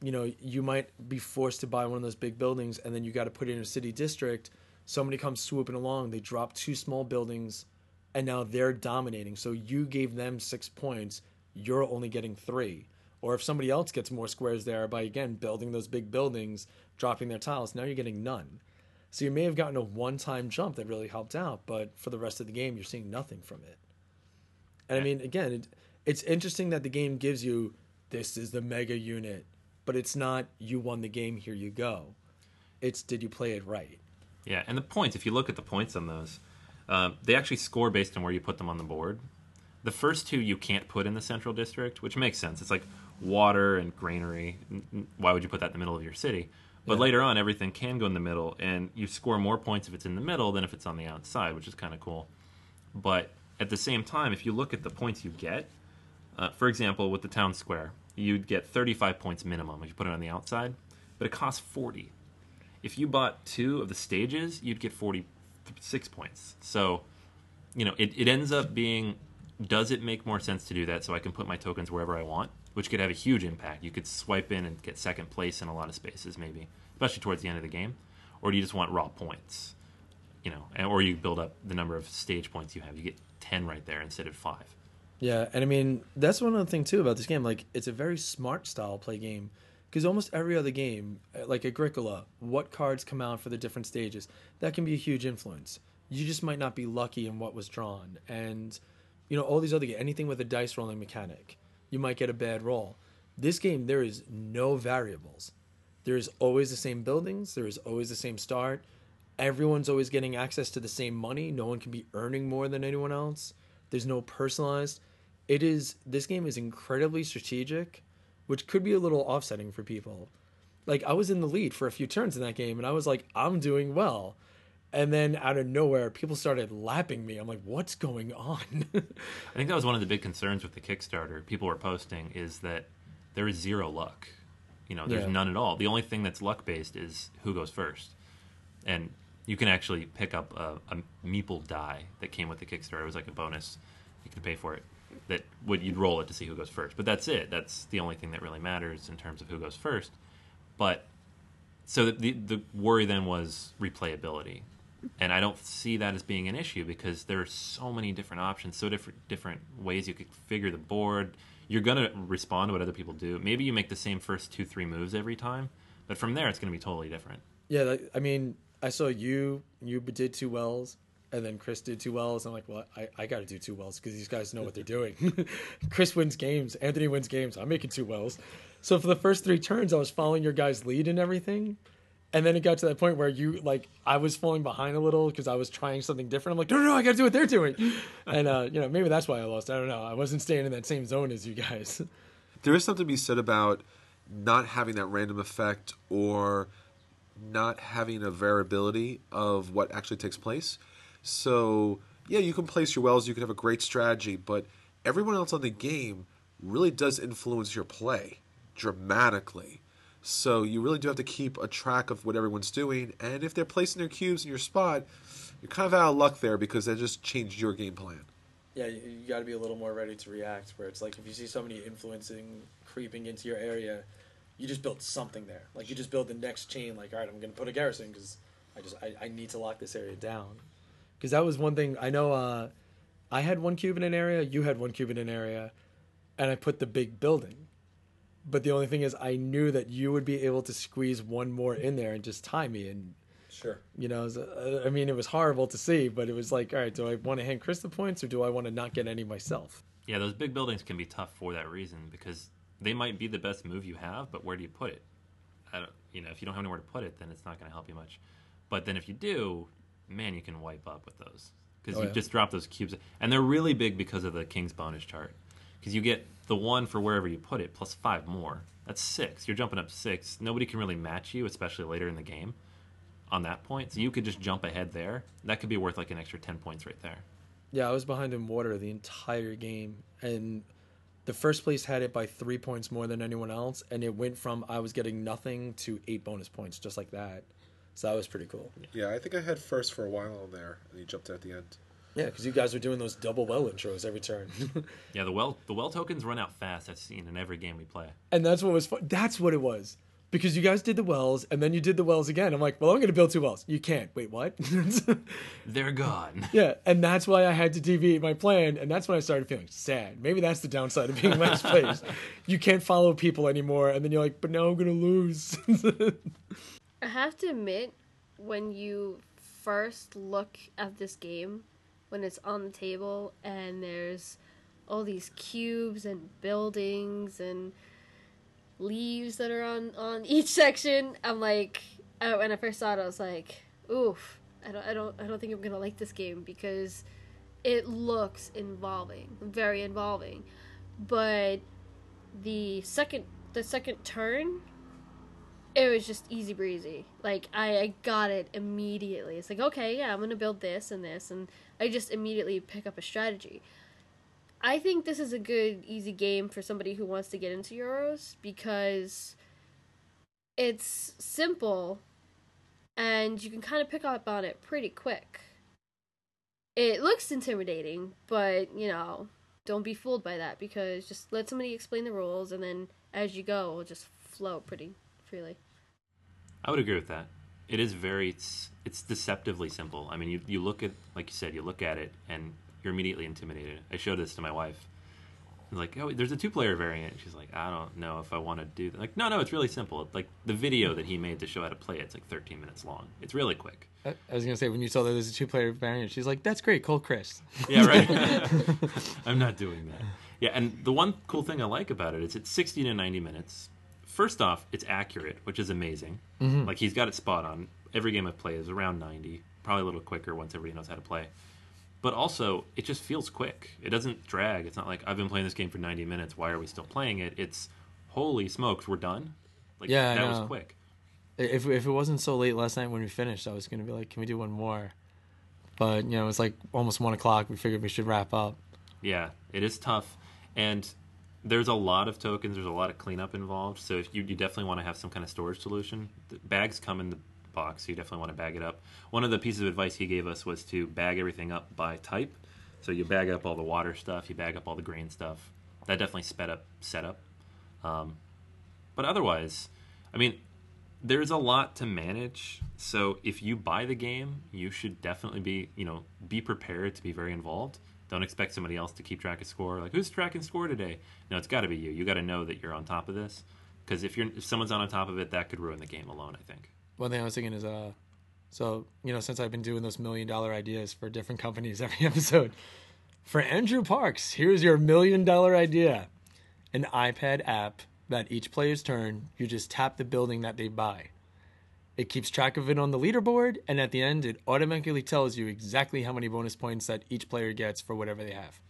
you know you might be forced to buy one of those big buildings, and then you got to put it in a city district. Somebody comes swooping along, they drop two small buildings, and now they're dominating. So you gave them six points, you're only getting three. Or if somebody else gets more squares there by again building those big buildings, dropping their tiles, now you're getting none. So you may have gotten a one-time jump that really helped out, but for the rest of the game, you're seeing nothing from it. And I mean, again, it, it's interesting that the game gives you this is the mega unit, but it's not you won the game, here you go. It's did you play it right? Yeah, and the points, if you look at the points on those, uh, they actually score based on where you put them on the board. The first two you can't put in the central district, which makes sense. It's like water and granary. Why would you put that in the middle of your city? But Yeah. later on, everything can go in the middle, and you score more points if it's in the middle than if it's on the outside, which is kind of cool. But at the same time, if you look at the points you get, uh, for example, with the town square, you'd get 35 points minimum if you put it on the outside, but it costs 40. If you bought two of the stages, you'd get 46 points. So, you know, it, it ends up being does it make more sense to do that so I can put my tokens wherever I want, which could have a huge impact. You could swipe in and get second place in a lot of spaces, maybe, especially towards the end of the game. Or do you just want raw points? You know, and, or you build up the number of stage points you have. You get 10 right there instead of five. Yeah, and I mean that's one other thing too about this game. Like it's a very smart style play game because almost every other game, uh, like Agricola, what cards come out for the different stages, that can be a huge influence. You just might not be lucky in what was drawn, and you know all these other games, anything with a dice rolling mechanic, you might get a bad roll. This game there is no variables. There is always the same buildings. There is always the same start. Everyone's always getting access to the same money. No one can be earning more than anyone else. There's no personalized. It is this game is incredibly strategic, which could be a little offsetting for people. Like I was in the lead for a few turns in that game and I was like I'm doing well. And then out of nowhere people started lapping me. I'm like what's going on? *laughs* I think that was one of the big concerns with the Kickstarter. People were posting is that there is zero luck. You know, there's Yeah. none at all. The only thing that's luck based is who goes first, and you can actually pick up a, a meeple die that came with the Kickstarter. It was like a bonus. You can pay for it. That would you'd roll it to see who goes first, but that's it. That's the only thing that really matters in terms of who goes first. But so the the, the worry then was replayability, and I don't see that as being an issue because there are so many different options, so different different ways you could figure the board. You're gonna respond to what other people do. Maybe you make the same first two three moves every time, but from there it's gonna be totally different. yeah, I mean, I saw you you did two wells and then Chris did two wells. I'm like, well, I, I got to do two wells because these guys know what they're doing. *laughs* Chris wins games, Anthony wins games. I'm making two wells. So for the first three turns, I was following your guys' lead and everything. And then it got to that point where you like I was falling behind a little because I was trying something different. I'm like, no, no, no, I got to do what they're doing. *laughs* And uh, you know, maybe that's why I lost. I don't know. I wasn't staying in that same zone as you guys. *laughs* there is something to be said about not having that random effect or not having a variability of what actually takes place. So, yeah, you can place your wells, you can have a great strategy, but everyone else on the game really does influence your play dramatically. So, you really do have to keep a track of what everyone's doing, and if they're placing their cubes in your spot, you're kind of out of luck there because that just changed your game plan. Yeah, you, you got to be a little more ready to react. Where it's like if you see somebody influencing, creeping into your area, you just build something there. Like you just build the next chain. Like, all right, I'm going to put a garrison because I just I, I need to lock this area down. Because that was one thing I know. Uh, I had one cube in an area. You had one cube in an area, and I put the big building. But the only thing is, I knew that you would be able to squeeze one more in there and just tie me. And Sure. you know, was, uh, I mean, it was horrible to see, but it was like, all right, do I want to hand Chris the points or do I want to not get any myself? Yeah, those big buildings can be tough for that reason because they might be the best move you have, but where do you put it? I don't, you know, if you don't have anywhere to put it, then it's not going to help you much. But then if you do, man, you can wipe up with those because Oh, you yeah. just drop those cubes, and they're really big because of the king's bonus chart. Because you get the one for wherever you put it plus five more. That's six. You're jumping up six. Nobody can really match you, especially later in the game. On that point, so you could just jump ahead there. That could be worth like an extra ten points right there. Yeah, I was behind in water the entire game, and the first place had it by three points more than anyone else, and it went from I was getting nothing to eight bonus points just like that. So that was pretty cool. Yeah, I think I had first for a while on there, and he jumped at the end. Yeah, because you guys were doing those double well intros every turn, *laughs* Yeah, the well the well tokens run out fast. I've seen in every game we play. and that's what was fun. That's what it was. Because you guys did the wells, and then you did the wells again. I'm like, well, I'm going to build two wells. You can't. Wait, what? *laughs* They're gone. *laughs* Yeah, and that's why I had to deviate my plan, and that's when I started feeling sad. Maybe that's the downside of being last place. You can't follow people anymore, and then you're like, but now I'm gonna lose. I have to admit, when you first look at this game, when it's on the table and there's all these cubes and buildings and leaves that are on on each section, I'm like, uh, when I first saw it, I was like, oof, I don't, I don't, I don't think I'm gonna like this game because it looks involving, very involving, but the second, the second turn it was just easy breezy. Like I, I got it immediately. It's like okay, yeah, I'm gonna build this and this, and I just immediately pick up a strategy. I think this is a good easy game for somebody who wants to get into Euros because it's simple and you can kind of pick up on it pretty quick. It looks intimidating, but you know, don't be fooled by that because just let somebody explain the rules and then as you go, it'll just flow pretty freely. I would agree with that. It is very it's, deceptively simple. I mean, you you look at like you said, you look at it and you're immediately intimidated. I showed this to my wife. I was like, oh, there's a two-player variant. She's like, I don't know if I want to do that. Like, no, no, it's really simple. Like the video that he made to show how to play it, it's like 13 minutes long. It's really quick. I, I was gonna say when you saw that there's a two-player variant, she's like, "That's great, Cole Chris." *laughs* Yeah, right. *laughs* *laughs* I'm not doing that. Yeah, and the one cool thing I like about it is it's 60 to 90 minutes. First off, it's accurate, which is amazing. Mm-hmm. Like he's got it spot on. Every game I've played is around 90, probably a little quicker once everybody knows how to play. But also, it just feels quick. It doesn't drag. It's not like I've been playing this game for 90 minutes. Why are we still playing it? It's holy smokes, we're done. Like Yeah, that was quick. If if it wasn't so late last night when we finished, I was gonna be like, "Can we do one more?" But you know, it was like almost one o'clock. We figured we should wrap up. Yeah, it is tough, and there's a lot of tokens. There's a lot of cleanup involved. So if you, you definitely want to have some kind of storage solution. The bags come in the box, so you definitely want to bag it up. One of the pieces of advice he gave us was to bag everything up by type. So you bag up all the water stuff, you bag up all the grain stuff. That definitely sped up setup. Um, but otherwise, I mean, there's a lot to manage. So if you buy the game, you should definitely be, you know, be prepared to be very involved. Don't expect somebody else to keep track of score. Like, who's tracking score today? No, it's got to be you. You got to know that you're on top of this. Because if you're if someone's not on top of it, that could ruin the game alone. I think. One thing I was thinking is, uh, so you know, since I've been doing those million dollar ideas for different *laughs* companies every episode, for Andrew Parks, here's your million dollar idea: an iPad app that each player's turn, you just tap the building that they buy. It keeps track of it on the leaderboard, and at the end, it automatically tells you exactly how many bonus points that each player gets for whatever they have.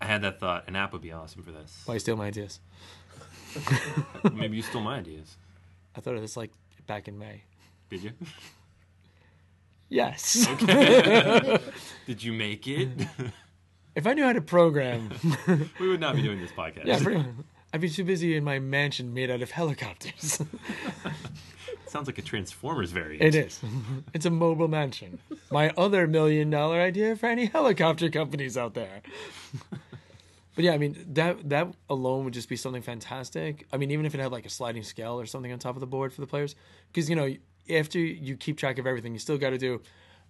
I had that thought. An app would be awesome for this. Why you steal my ideas? *laughs* Maybe you stole my ideas. I thought of this like back in May. Did you? Yes. Okay. *laughs* Did you make it? if I knew how to program, *laughs* we would not be doing this podcast. yeah, pretty. I'd be too busy in my mansion made out of helicopters. *laughs* Sounds like a Transformers variant. it is. It's a mobile mansion. My other million dollar idea for any helicopter companies out there. But yeah, I mean that that alone would just be something fantastic. I mean, even if it had like a sliding scale or something on top of the board for the players, because you know after you keep track of everything, you still got to do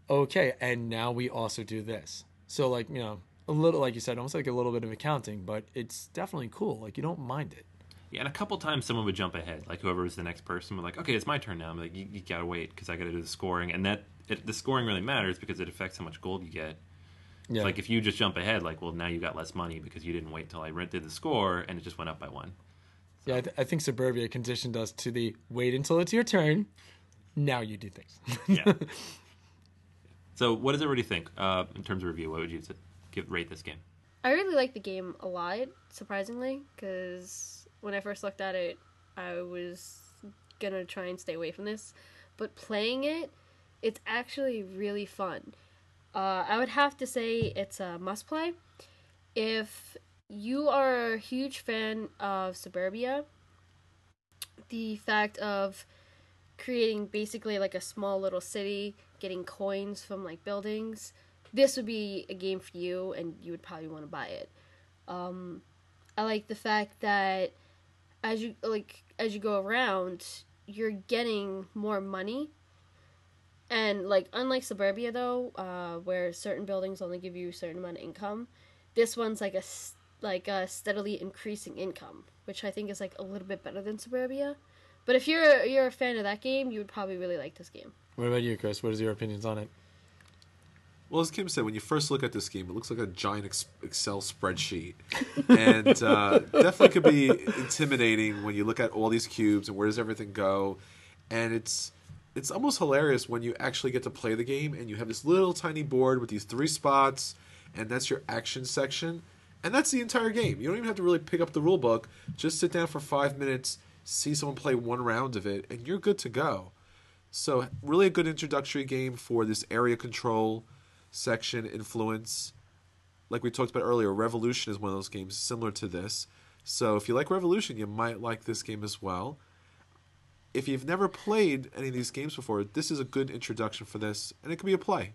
okay, and now we also do this. So like you know a little like you said, almost like a little bit of accounting, but it's definitely cool. Like you don't mind it. Yeah, and a couple times someone would jump ahead, like whoever was the next person would like, okay, it's my turn now. I'm like, you, you gotta wait because I gotta do the scoring, and that it, the scoring really matters because it affects how much gold you get. Yeah. Like if you just jump ahead, like, well, now you got less money because you didn't wait till I rented the score and it just went up by one. Yeah, I, th- I think Suburbia conditioned us to the wait until it's your turn. Now you do things. *laughs* Yeah. so, what does everybody think uh, in terms of review? What would you give rate this game? I really like the game a lot, surprisingly, because when I first looked at it, I was gonna try and stay away from this. But playing it, it's actually really fun. Uh, I would have to say it's a must play. If you are a huge fan of Suburbia, the fact of creating basically like a small little city, getting coins from like buildings, this would be a game for you and you would probably want to buy it. Um, I like the fact that as you like as you go around, you're getting more money. And like unlike Suburbia though, uh, where certain buildings only give you a certain amount of income, this one's like a like a steadily increasing income, which I think is like a little bit better than Suburbia. But if you're you're a fan of that game, you would probably really like this game. What about you, Chris? What is your opinions on it? Well, as Kim said, when you first look at this game, it looks like a giant Excel spreadsheet, and uh, definitely could be intimidating when you look at all these cubes and where does everything go, and it's it's almost hilarious when you actually get to play the game and you have this little tiny board with these three spots, and that's your action section, and that's the entire game. You don't even have to really pick up the rule book; just sit down for five minutes, see someone play one round of it, and you're good to go. So, really a good introductory game for this area control section influence. Like we talked about earlier, Revolution is one of those games similar to this. So if you like Revolution, you might like this game as well. If you've never played any of these games before, this is a good introduction for this, and it can be a play.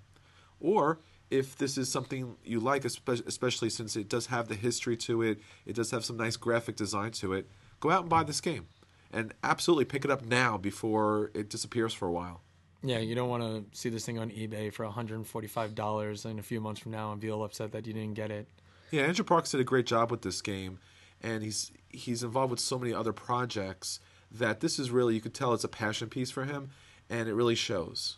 Or if this is something you like, especially since it does have the history to it, it does have some nice graphic design to it, go out and buy this game. And absolutely pick it up now before it disappears for a while. Yeah, you don't want to see this thing on eBay for $145 in a few months from now and be all upset that you didn't get it. Yeah, Andrew Parks did a great job with this game, and he's he's involved with so many other projects that this is really you could tell it's a passion piece for him, and it really shows.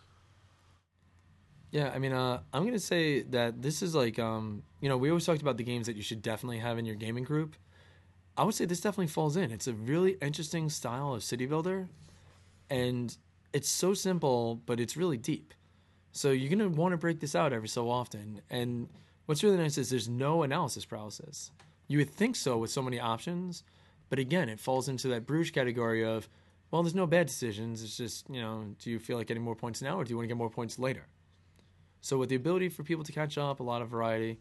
Yeah, I mean, uh, I'm gonna say that this is like, um, you know, we always talked about the games that you should definitely have in your gaming group. I would say this definitely falls in. It's a really interesting style of city builder, and it's so simple, but it's really deep. So you're gonna want to break this out every so often. And what's really nice is there's no analysis paralysis. You would think so with so many options, but again, it falls into that Bruges category of, well, there's no bad decisions. It's just, you know, do you feel like getting more points now, or do you want to get more points later? So with the ability for people to catch up, a lot of variety.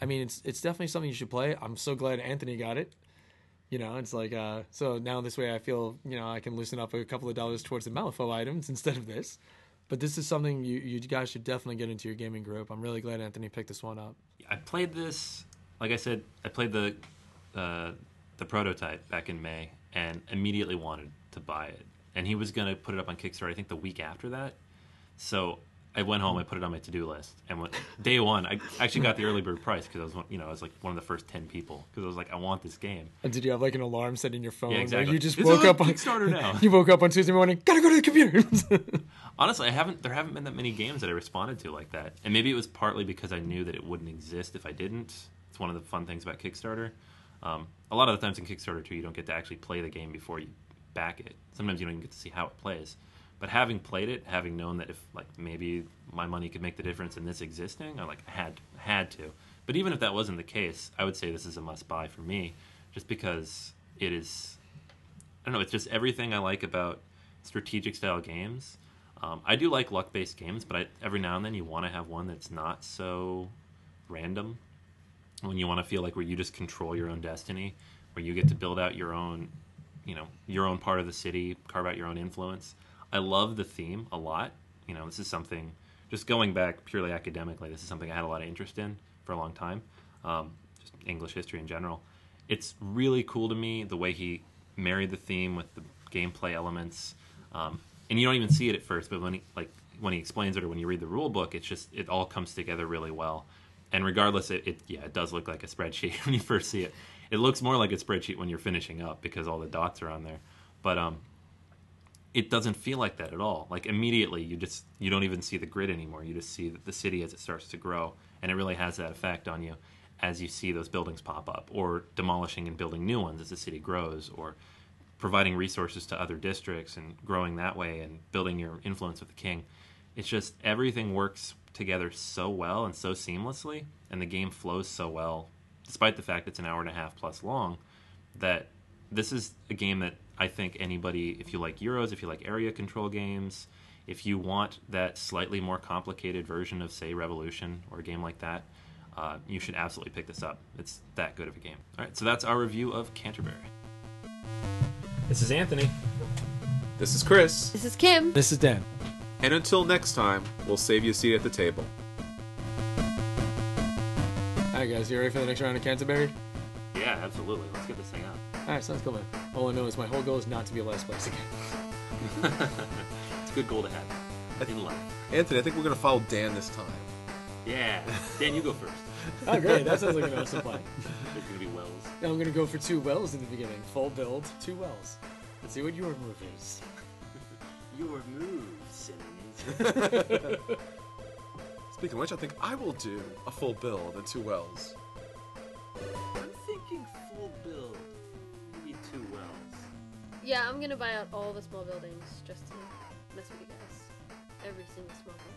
I mean, it's it's definitely something you should play. I'm so glad Anthony got it. You know, it's like uh, so now this way I feel you know I can loosen up a couple of dollars towards the Malifaux items *laughs* instead of this. But this is something you you guys should definitely get into your gaming group. I'm really glad Anthony picked this one up. I played this, like I said, I played the uh, the prototype back in May and immediately wanted to buy it. And he was gonna put it up on Kickstarter, I think the week after that. So I went home, I put it on my to do list, and went, day one, I actually got the early bird price because I was, one- you know, I was like one of the first ten people because I was like, I want this game. And did you have like an alarm set in your phone? Yeah, Like, exactly. you just It's woke up on Kickstarter now. *laughs* you woke up on Tuesday morning. Gotta go to the computer. *laughs* Honestly, I haven't. There haven't been that many games that I responded to like that, and maybe it was partly because I knew that it wouldn't exist if I didn't. It's one of the fun things about Kickstarter. Um, a lot of the times in Kickstarter too, you don't get to actually play the game before you back it. Sometimes you don't even get to see how it plays. But having played it, having known that if like maybe my money could make the difference in this existing, I like had had to. But even if that wasn't the case, I would say this is a must buy for me, just because it is I don't know. It's just everything I like about strategic style games. Um, I do like luck based games, but I, every now and then you want to have one that's not so random. When you want to feel like where you just control your own destiny, where you get to build out your own, you know, your own part of the city, carve out your own influence. I love the theme a lot. You know, this is something. Just going back purely academically, this is something I had a lot of interest in for a long time. Um, just English history in general. It's really cool to me the way he married the theme with the gameplay elements. Um, and you don't even see it at first, but when he like when he explains it or when you read the rule book, it's just it all comes together really well. And regardless, it, it yeah, it does look like a spreadsheet *laughs* when you first see it. It looks more like a spreadsheet when you're finishing up because all the dots are on there. But um, it doesn't feel like that at all. Like immediately, you just you don't even see the grid anymore. You just see the city as it starts to grow, and it really has that effect on you as you see those buildings pop up, or demolishing and building new ones as the city grows, or providing resources to other districts and growing that way and building your influence with the king. It's just everything works together so well and so seamlessly, and the game flows so well, despite the fact it's an hour and a half plus long, that this is a game that I think anybody, if you like Euros, if you like area control games, if you want that slightly more complicated version of, say, Revolution or a game like that, uh, you should absolutely pick this up. It's that good of a game. All right, so that's our review of Canterbury. This is Anthony. This is Chris, This is Kim. this is Dan. and until next time, we'll save you a seat at the table. All right, guys, you ready for the next round of Canterbury? Yeah, absolutely. Let's get this thing out. All right, sounds good. Man. All I know is my whole goal is not to be last place again. It's a good goal to have in life. Anthony, I think we're going to follow Dan this time. Yeah. Dan, you go first. *laughs* Oh, great! That sounds like an awesome plan. There's going to be Wells. Now I'm gonna go for two wells in the beginning. Full build, two wells. Let's see what your move is. *laughs* Your move, Simmons. *laughs* Speaking of which, I think I will do a full build and two wells. Yeah, I'm gonna buy out all the small buildings just to mess with you guys. Every single small building